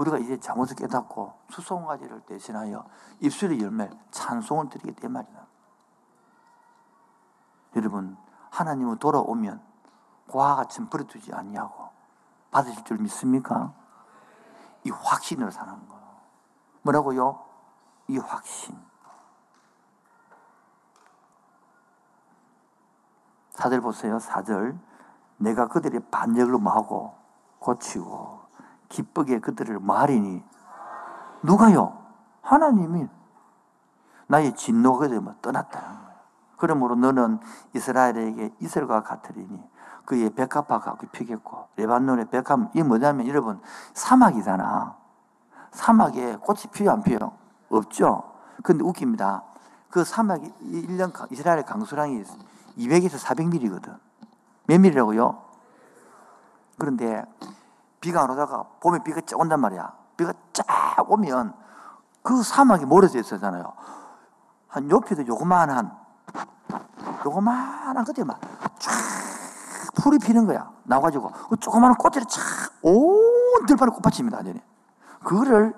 우리가 이제 잘못을 깨닫고 수송가지를 대신하여 입술의 열매 찬송을 드리게 된 말이다. 여러분 하나님은 돌아오면 고아같이 버려두지 않냐고 받으실 줄 믿습니까? 이 확신으로 사는 거. 뭐라고요? 이 확신. 사절 보세요. 사절. 내가 그들의 반역을 뭐하고 고치고 기쁘게 그들을 말이니 누가요? 하나님이 나의 진노가 되면 떠났다는 거예요. 그러므로 너는 이스라엘에게 이슬과 같으리니 그의 백합화가 피겠고 레반논의 백합 이 뭐냐면 여러분 사막이잖아. 사막에 꽃이 피어 안 피어? 없죠. 근데 웃깁니다. 그 사막이 1년 이스라엘 강수량이 200에서 400mm거든. 몇 mm라고요? 그런데 비가 안 오다가 봄에 비가 쫙 온단 말이야. 비가 쫙 오면 그 사막이 모래져 있었잖아요. 한 높이도 요거만한, 요거만한 것들이 막 쫙 풀이 피는 거야. 나와가지고 그 조그마한 꽃들이 쫙온 들판에 꽃밭입니다. 완전히. 그거를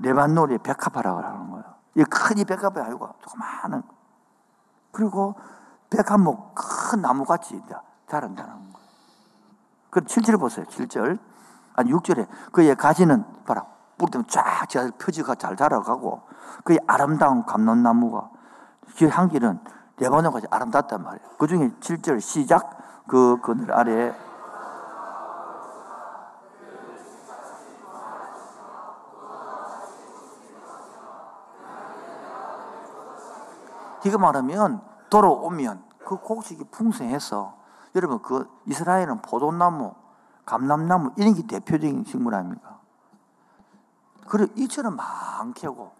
레반노리의 백합화라고 하는 거예요. 이 큰이 백합이 아니고 조그마한 그리고 백합목 큰 나무같이 자란다는 거예요. 그 7절 보세요. 7절. 아니 6절에 그의 가지는 봐라 뿌리면 쫙 펴지가 잘 자라가고 그의 아름다운 감론나무가 그 향기는 레바논까지 아름답단 말이에요. 그 중에 7절 시작 그 그늘 아래 이거 말하면 돌아오면 그 곡식이 풍성해서 여러분 그 이스라엘은 포도나무 감람나무 이런 게 대표적인 식물 아닙니까? 그래 이처럼 많게고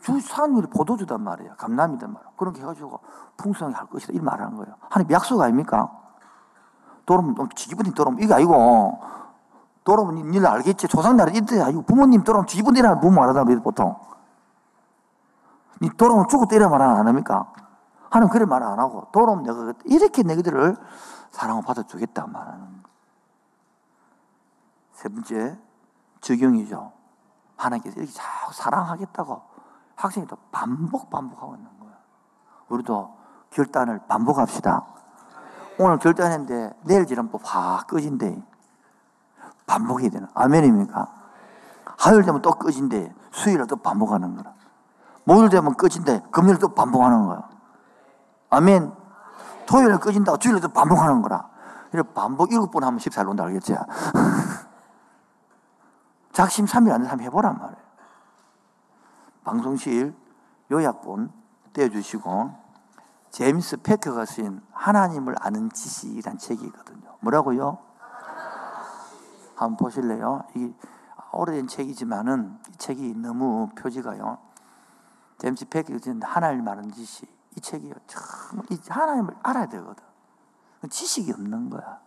주 산율이 포도주단 말이에요. 감남이단 말이에요. 그렇게 해가지고 풍성하게 할 것이다. 이 말하는 거예요. 하나님 약속 아닙니까? 돌아오면 지기분이 돌아오면 이거 아니고 돌아오면 니 알겠지. 조상날은 이때 아니고 부모님 돌아오면 지기분이라는 부모 말하다 우리 보통. 니 돌아오면 죽고 때려 말안 합니까? 하는 그래 말 안 하고 돌아오면 내가 이렇게 너희들을 사랑을 받아주겠다 말하는. 세 번째, 적용이죠. 하나님께서 이렇게 자꾸 사랑하겠다고 학생이 또 반복 반복하고 있는 거예요. 우리도 결단을 반복합시다. 오늘 결단했는데 내일 지나면 또확 꺼진대. 반복해야 되는. 아멘입니까? 화요일 되면 또 꺼진대. 수요일에 또 반복하는 거라. 목요일 되면 꺼진대. 금요일 또 반복하는 거야. 아멘. 토요일에 꺼진다고 주일에 또 반복하는 거라. 이렇게 반복 일곱 번 하면 14일 온다 알겠지? 작심 3일 안된 사람 해보란 말이에요. 방송실 요약본 떼어주시고 제임스 패커가 쓴 하나님을 아는 지식이란 책이 있거든요. 뭐라고요? 한번 보실래요? 이게 오래된 책이지만은 이 책이 너무 표지가요. 제임스 패커가 쓴 하나님을 아는 지식. 이 책이요. 참, 이 하나님을 알아야 되거든. 지식이 없는 거야.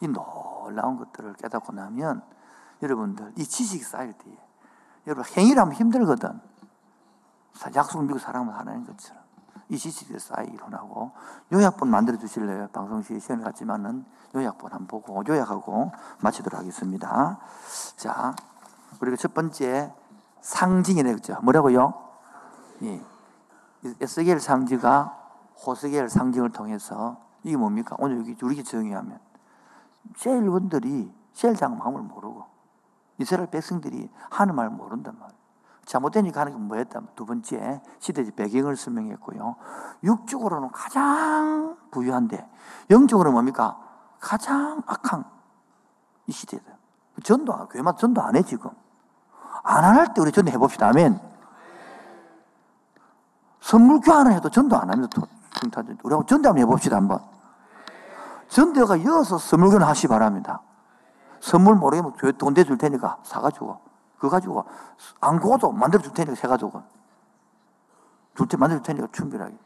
이 놀라운 것들을 깨닫고 나면 여러분들 이 지식이 쌓일 때에 여러분 행위라면 힘들거든. 약속을 믿고 사랑하면 하나님 것처럼. 이 지식이 쌓이기로 하고 요약본 만들어 주실래요? 방송시 시간이 같지만은 요약본 한번 보고 요약하고 마치도록 하겠습니다. 자, 우리가 첫 번째 상징이래 그죠? 뭐라고요? 예. 에스겔 상지가 호스겔 상징을 통해서 이게 뭡니까? 오늘 여기 우리 정의하면 셀분들이 셀장 마음을 모르고 이스라엘 백성들이 하는 말을 모른단 말이에요. 잘못되니까 하는 게 뭐였다? 두 번째, 시대적 배경을 설명했고요. 육적으로는 가장 부유한데, 영적으로 뭡니까? 가장 악한 이 시대다. 전도, 교회만 전도 안 해, 지금. 안 할 때 우리 전도 해봅시다. 아멘. 선물 교환을 해도 전도 안 합니다. 우리 전도 한번 해봅시다. 한번. 전도가 이어서 선물 교환 하시 바랍니다. 선물 모르겠면 교회 돈 대줄 테니까 사가지고. 그거 가지고 안 구워도 만들어 줄 테니까 세 가지고 둘째 만들어 줄 테니까 충분하게.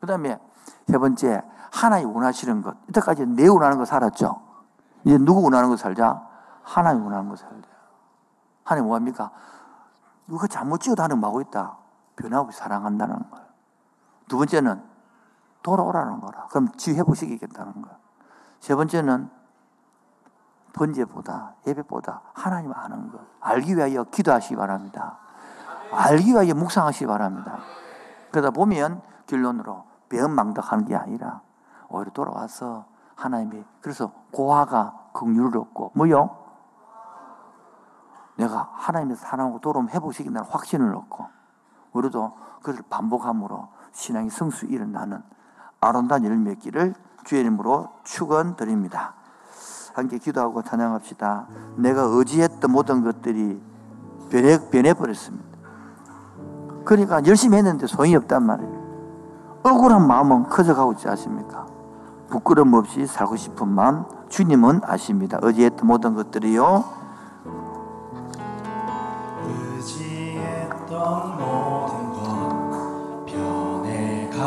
그 다음에 세 번째 하나님 원하시는 것. 이때까지 내 원하는 거 살았죠. 이제 누구 원하는 거 살자? 하나님 원하는 거 살자. 하나님 뭐합니까? 누가 잘못 지어도 하나님 하고 있다. 변함없이 사랑한다는 거예요. 두 번째는 돌아오라는 거라. 그럼 지휘해 보시겠다는 거예요. 세 번째는 번제보다 예배보다 하나님 아는 것 알기 위하여 기도하시기 바랍니다. 알기 위하여 묵상하시기 바랍니다. 그러다 보면 결론으로 배은망덕하는 게 아니라 오히려 돌아와서 하나님이 그래서 고아가 긍휼을 얻고 뭐요? 내가 하나님의 사랑하고 돌아오면 회복시킨다는 확신을 얻고 우리도 그것을 반복함으로 신앙의 성수 일어나는 아름다운 열매 있기를 주의 이름으로 축원드립니다. 함께 기도하고 찬양합시다. 내가 의지했던 모든 것들이 변해, 변해버렸습니다. 그러니까 열심히 했는데 소용이 없단 말이에요. 억울한 마음은 커져가고 있지 않습니까? 부끄럼 없이 살고 싶은 마음 주님은 아십니다. 의지했던 모든 것들이요. 의지했던 모든 것 변해가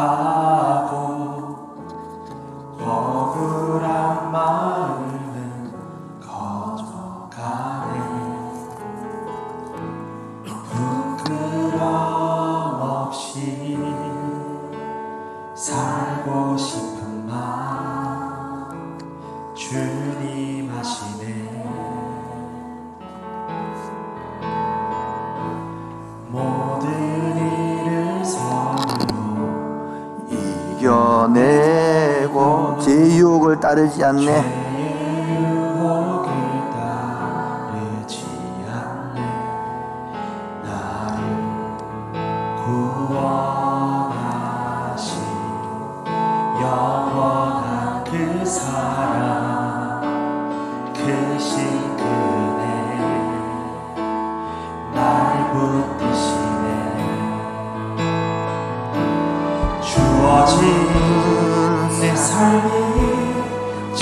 春じゃんね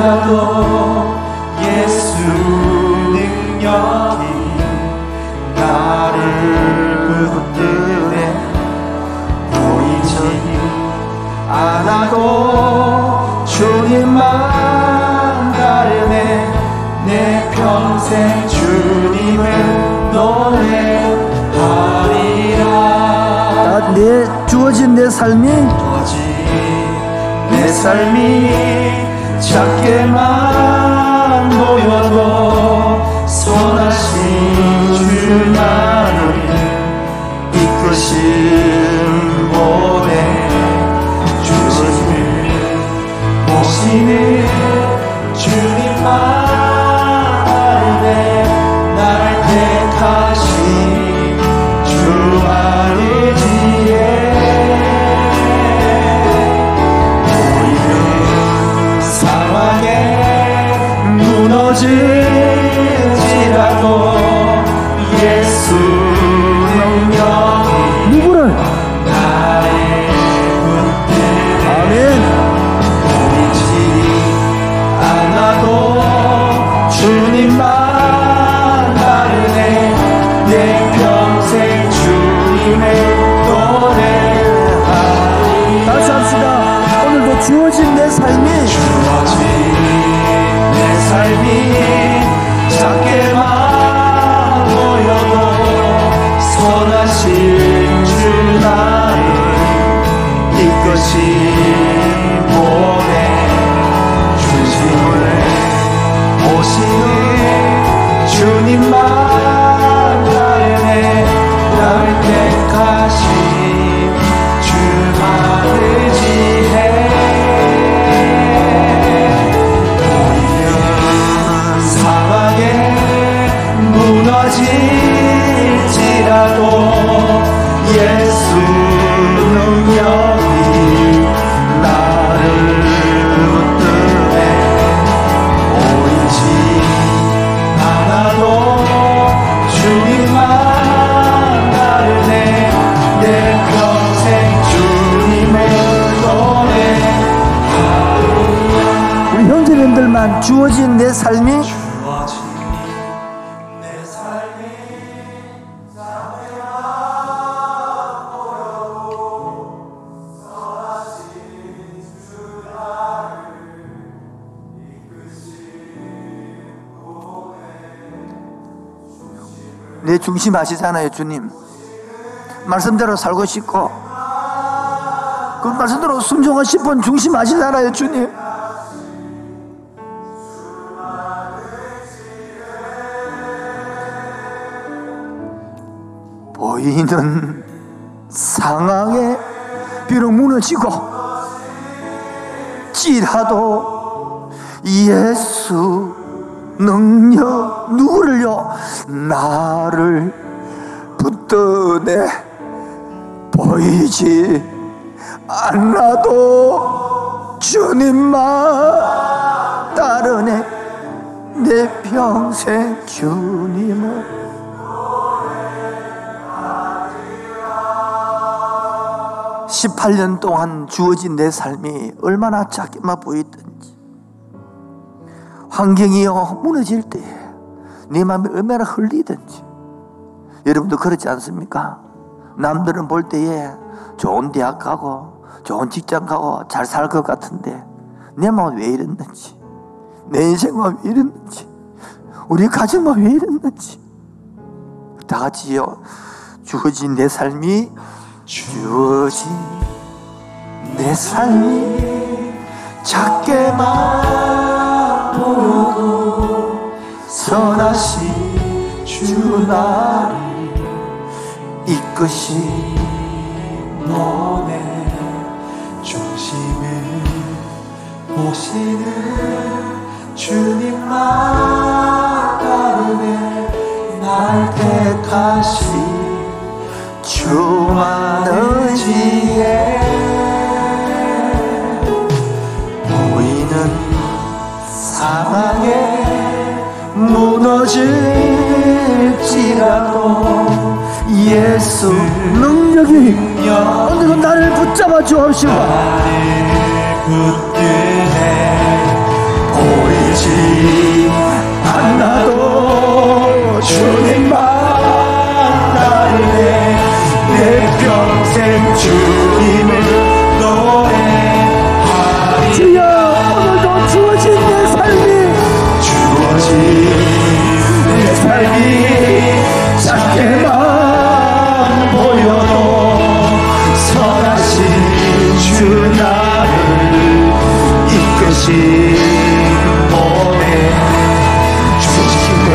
나도 예수 능력이 나를 붙드네. 보이지 않아도 주님만 가르네. 내 평생 주님을 노래하리라. 아, 내 주어진 내 삶이 주어진 내 삶이 작게만 보여도 선하신 주 나를 이끄신 무 주어진 내 삶이 내 중심 아시잖아요 주님. 말씀대로 살고 싶고 그 말씀대로 순종하고 싶은 중심 아시잖아요 주님 보이는 상황에 비록 무너지고 지라도 예수 능력 누구를요? 나를 붙드네. 보이지 않아도 주님만 따르네. 내 평생 주님을 18년 동안 주어진 내 삶이 얼마나 작게만 보이든지. 환경이요 무너질 때에 내 마음이 얼마나 흘리든지. 여러분도 그렇지 않습니까? 남들은 볼 때에 좋은 대학 가고 좋은 직장 가고 잘 살 것 같은데 내 마음은 왜 이랬는지 내 인생은 왜 이랬는지 우리 가정은 왜 이랬는지. 다 같이요 주어진 내 삶이 주어진 내 삶이 작게만 보여도 선하신 주 나를 이끄신 몸의 중심을 보시는 주님만 따르네 날 택하신 주만 의 지혜 보이는 상황에 무너질지라도 예수 능력이 오늘도 나를 붙잡아 주옵시고 보이지 않아도 주님만 생 주님을 노래하리. 주여 오늘도 주어진 내 삶이 주어진 내 삶이 작게만 보여도 선하신 주 나를 이끄신 몸에 주님을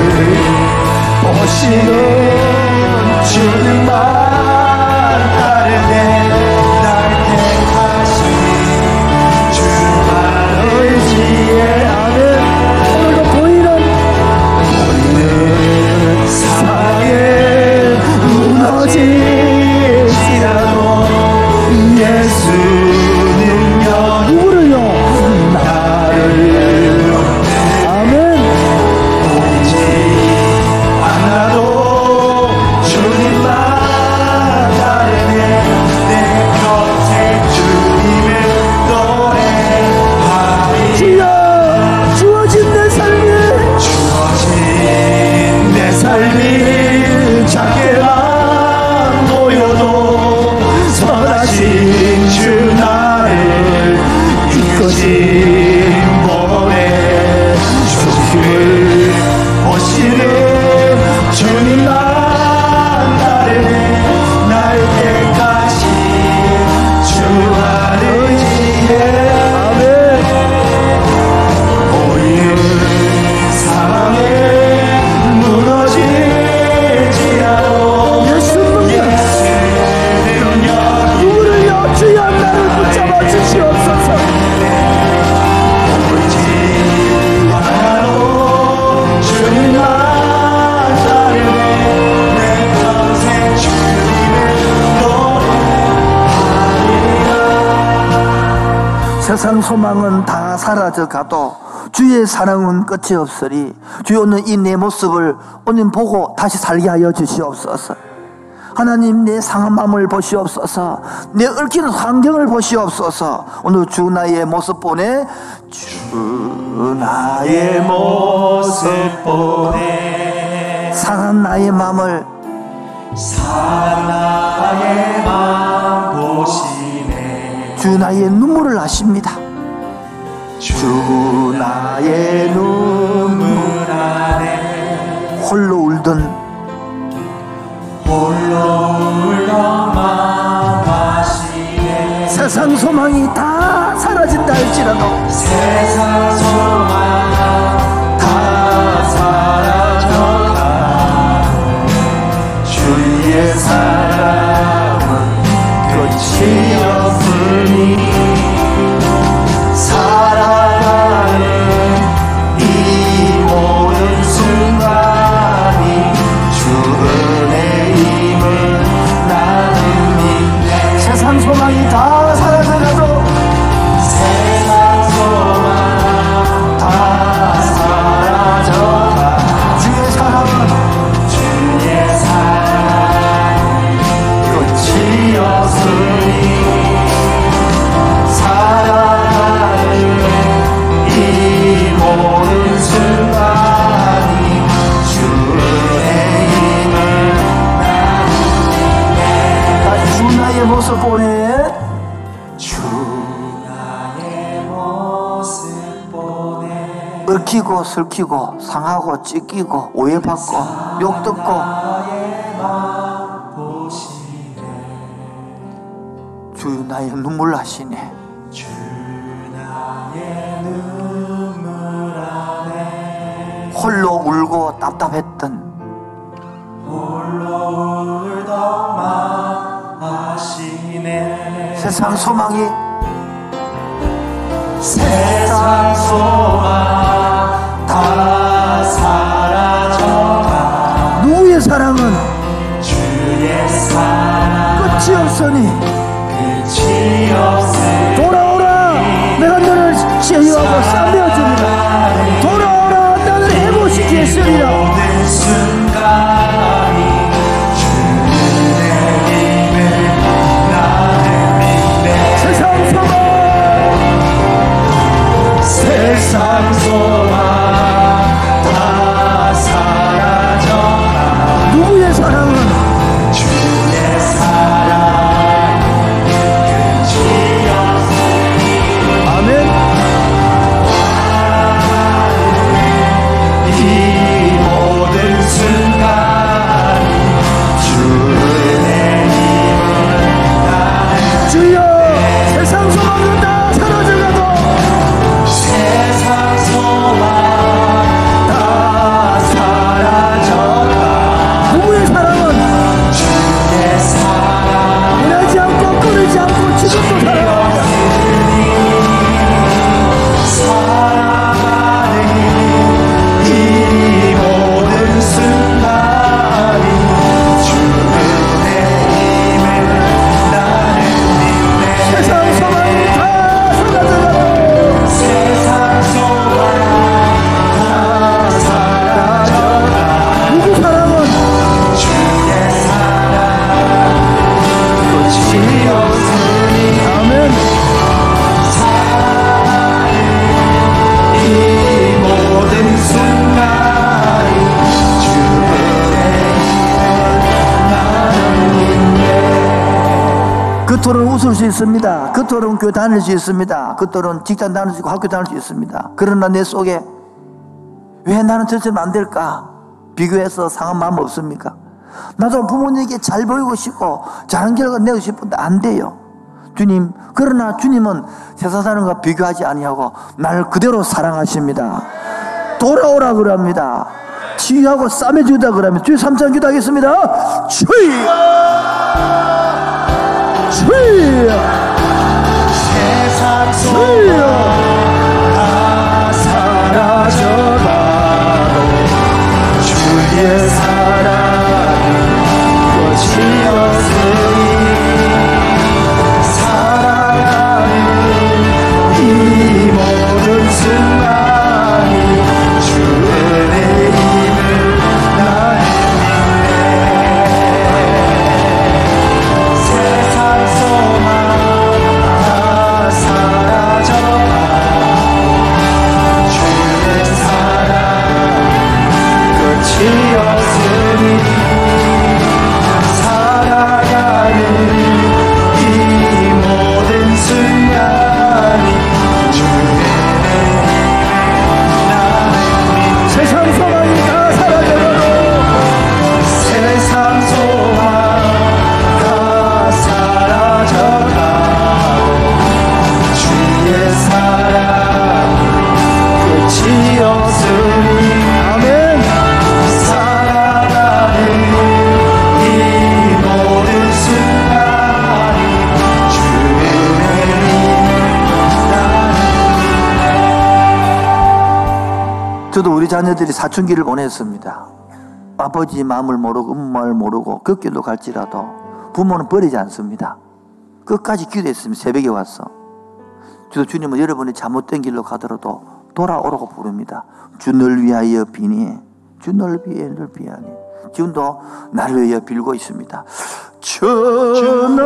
보시는 주님만 세상 소망은 다 사라져 가도 주의 사랑은 끝이 없으리. 주여는 이내 모습을 오늘 보고 다시 살게 하여 주시옵소서. 하나님 내 상한 마음을 보시옵소서. 내 얽히는 환경을 보시옵소서. 오늘 주 나의 모습 보내 주 나의 모습 보내 상한 나의 마음을 나의 맘 보시네 주 나의 눈물을 아십니다. 주 나의 눈물 물 안에 홀로 울던 홀로 울던 맘 하시네. 세상 소망이 다 사라진다 할지라도 세상 소망 다 사라져가 주의 사 얽히고 설키고 상하고 찢기고 오해받고 맘 보시네 주 나의 눈물 하시네. 주 나의 눈물 안에 홀로 울고 답답했던 홀로 울던 맘 아시네 세상 소망이 세상 소망 끝이 없 수 있습니다. 겉으로는 교회 다닐 수 있습니다. 겉으로는 직장 다닐 수 있고 학교 다닐 수 있습니다. 그러나 내 속에 왜 나는 저처럼 안 될까? 비교해서 상한 마음 없습니까? 나도 부모님에게 잘 보이고 싶고 잘한 결과 내고 싶은데 안 돼요. 주님, 그러나 주님은 세상 사람과 비교하지 아니하고 나를 그대로 사랑하십니다. 돌아오라 그럽니다. 치유하고 싸매주다 그러면 주의 삼창 기도하겠습니다. 주의! 주의! 세상 주의! 다 사라져가고 주의 사랑이 끝이 없으 저도 우리 자녀들이 사춘기를 보냈습니다. 아버지 마음을 모르고 엄마 마음을 모르고 그 길로 갈지라도 부모는 버리지 않습니다. 끝까지 기도했습니다. 새벽에 와서. 저도 주님은 여러분이 잘못된 길로 가더라도 돌아오라고 부릅니다. 주 널 위하여 비니. 주 널 위하여 널 비하니. 지금도 나를 위하여 빌고 있습니다. 주널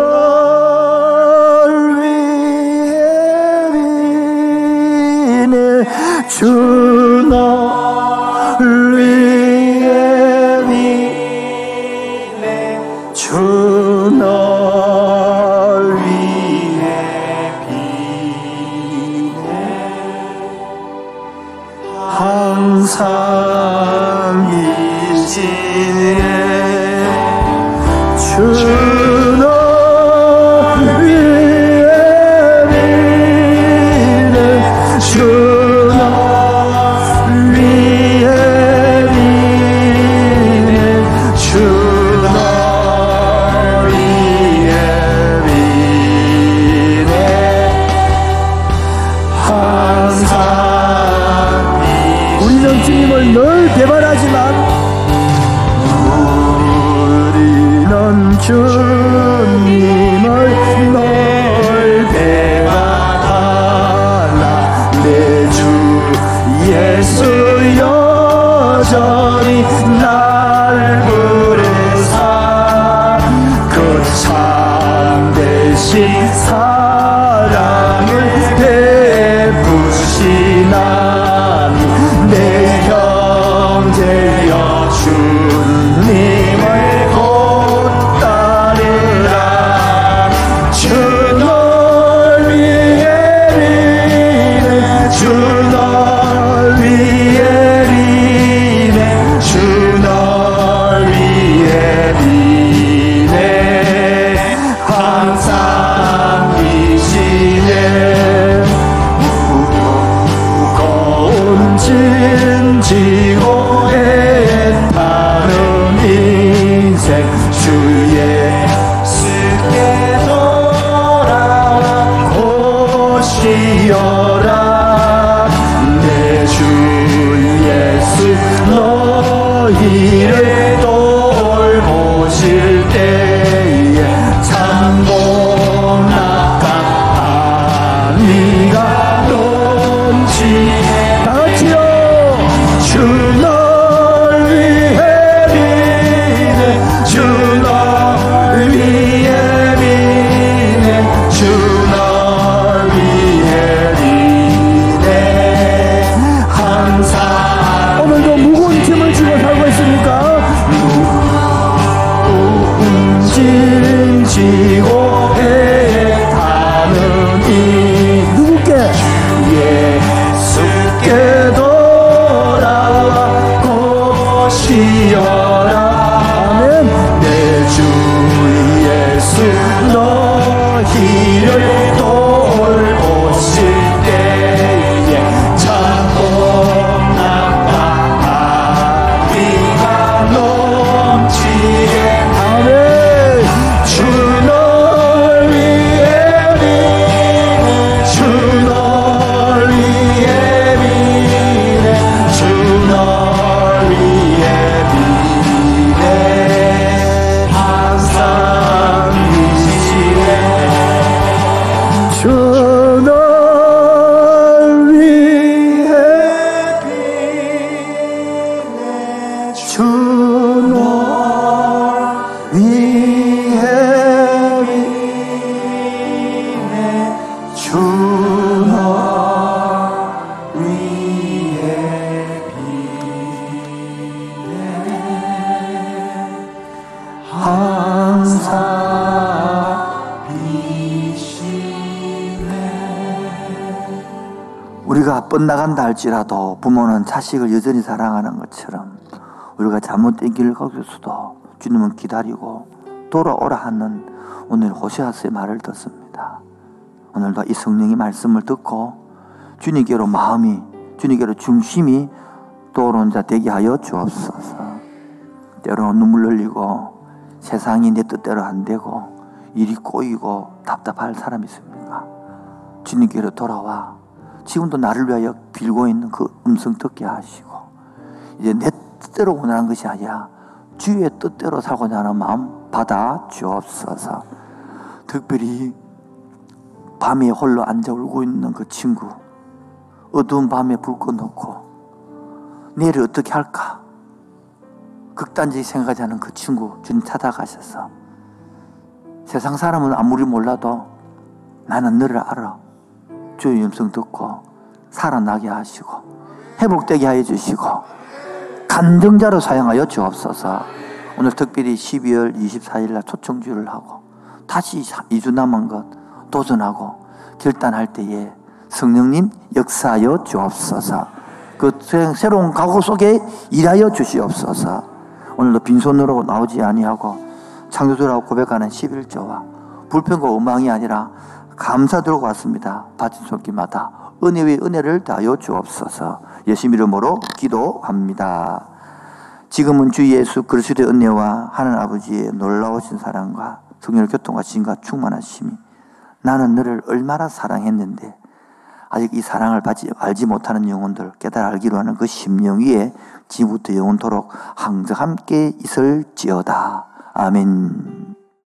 위해 비네 주 널 뻗나간다 할지라도 부모는 자식을 여전히 사랑하는 것처럼 우리가 잘못된 길을 거기서도 주님은 기다리고 돌아오라 하는 오늘 호시아스의 말을 듣습니다. 오늘도 이 성령의 말씀을 듣고 주님께로 마음이 주님께로 중심이 떠오른 자 되게 하여 주옵소서. 때로는 눈물 흘리고 세상이 내 뜻대로 안 되고 일이 꼬이고 답답할 사람이 있습니까? 주님께로 돌아와 지금도 나를 위하여 빌고 있는 그 음성 듣게 하시고 이제 내 뜻대로 원하는 것이 아니라 주의 뜻대로 살고자 하는 마음 받아 주옵소서. 특별히 밤에 홀로 앉아 울고 있는 그 친구 어두운 밤에 불 꺼놓고 내일 어떻게 할까 극단적이 생각하지 않은 그 친구 주님 찾아가셔서 세상 사람은 아무리 몰라도 나는 너를 알아 주의 음성 듣고 살아나게 하시고 회복되게 하여 주시고 간증자로 사용하여 주옵소서. 오늘 특별히 12월 24일 날 초청주를 하고 다시 2주 남은 것 도전하고 결단할 때에 성령님 역사하여 주옵소서. 그 새- 새로운 각오 속에 일하여 주시옵소서. 오늘도 빈손으로 나오지 아니하고 창조주라고 고백하는 11조와 불평과 원망이 아니라 감사 들고 왔습니다. 바친 손길마다 은혜 위 은혜를 다하여 주옵소서 예수 이름으로 기도합니다. 지금은 주 예수 그리스도의 은혜와 하나님 아버지의 놀라우신 사랑과 성령의 교통과 진과 충만하심이 나는 너를 얼마나 사랑했는데 아직 이 사랑을 받지, 알지 못하는 영혼들 깨달아 알기로 하는 그 심령 위에 지금부터 영원토록 항상 함께 있을지어다. 아멘.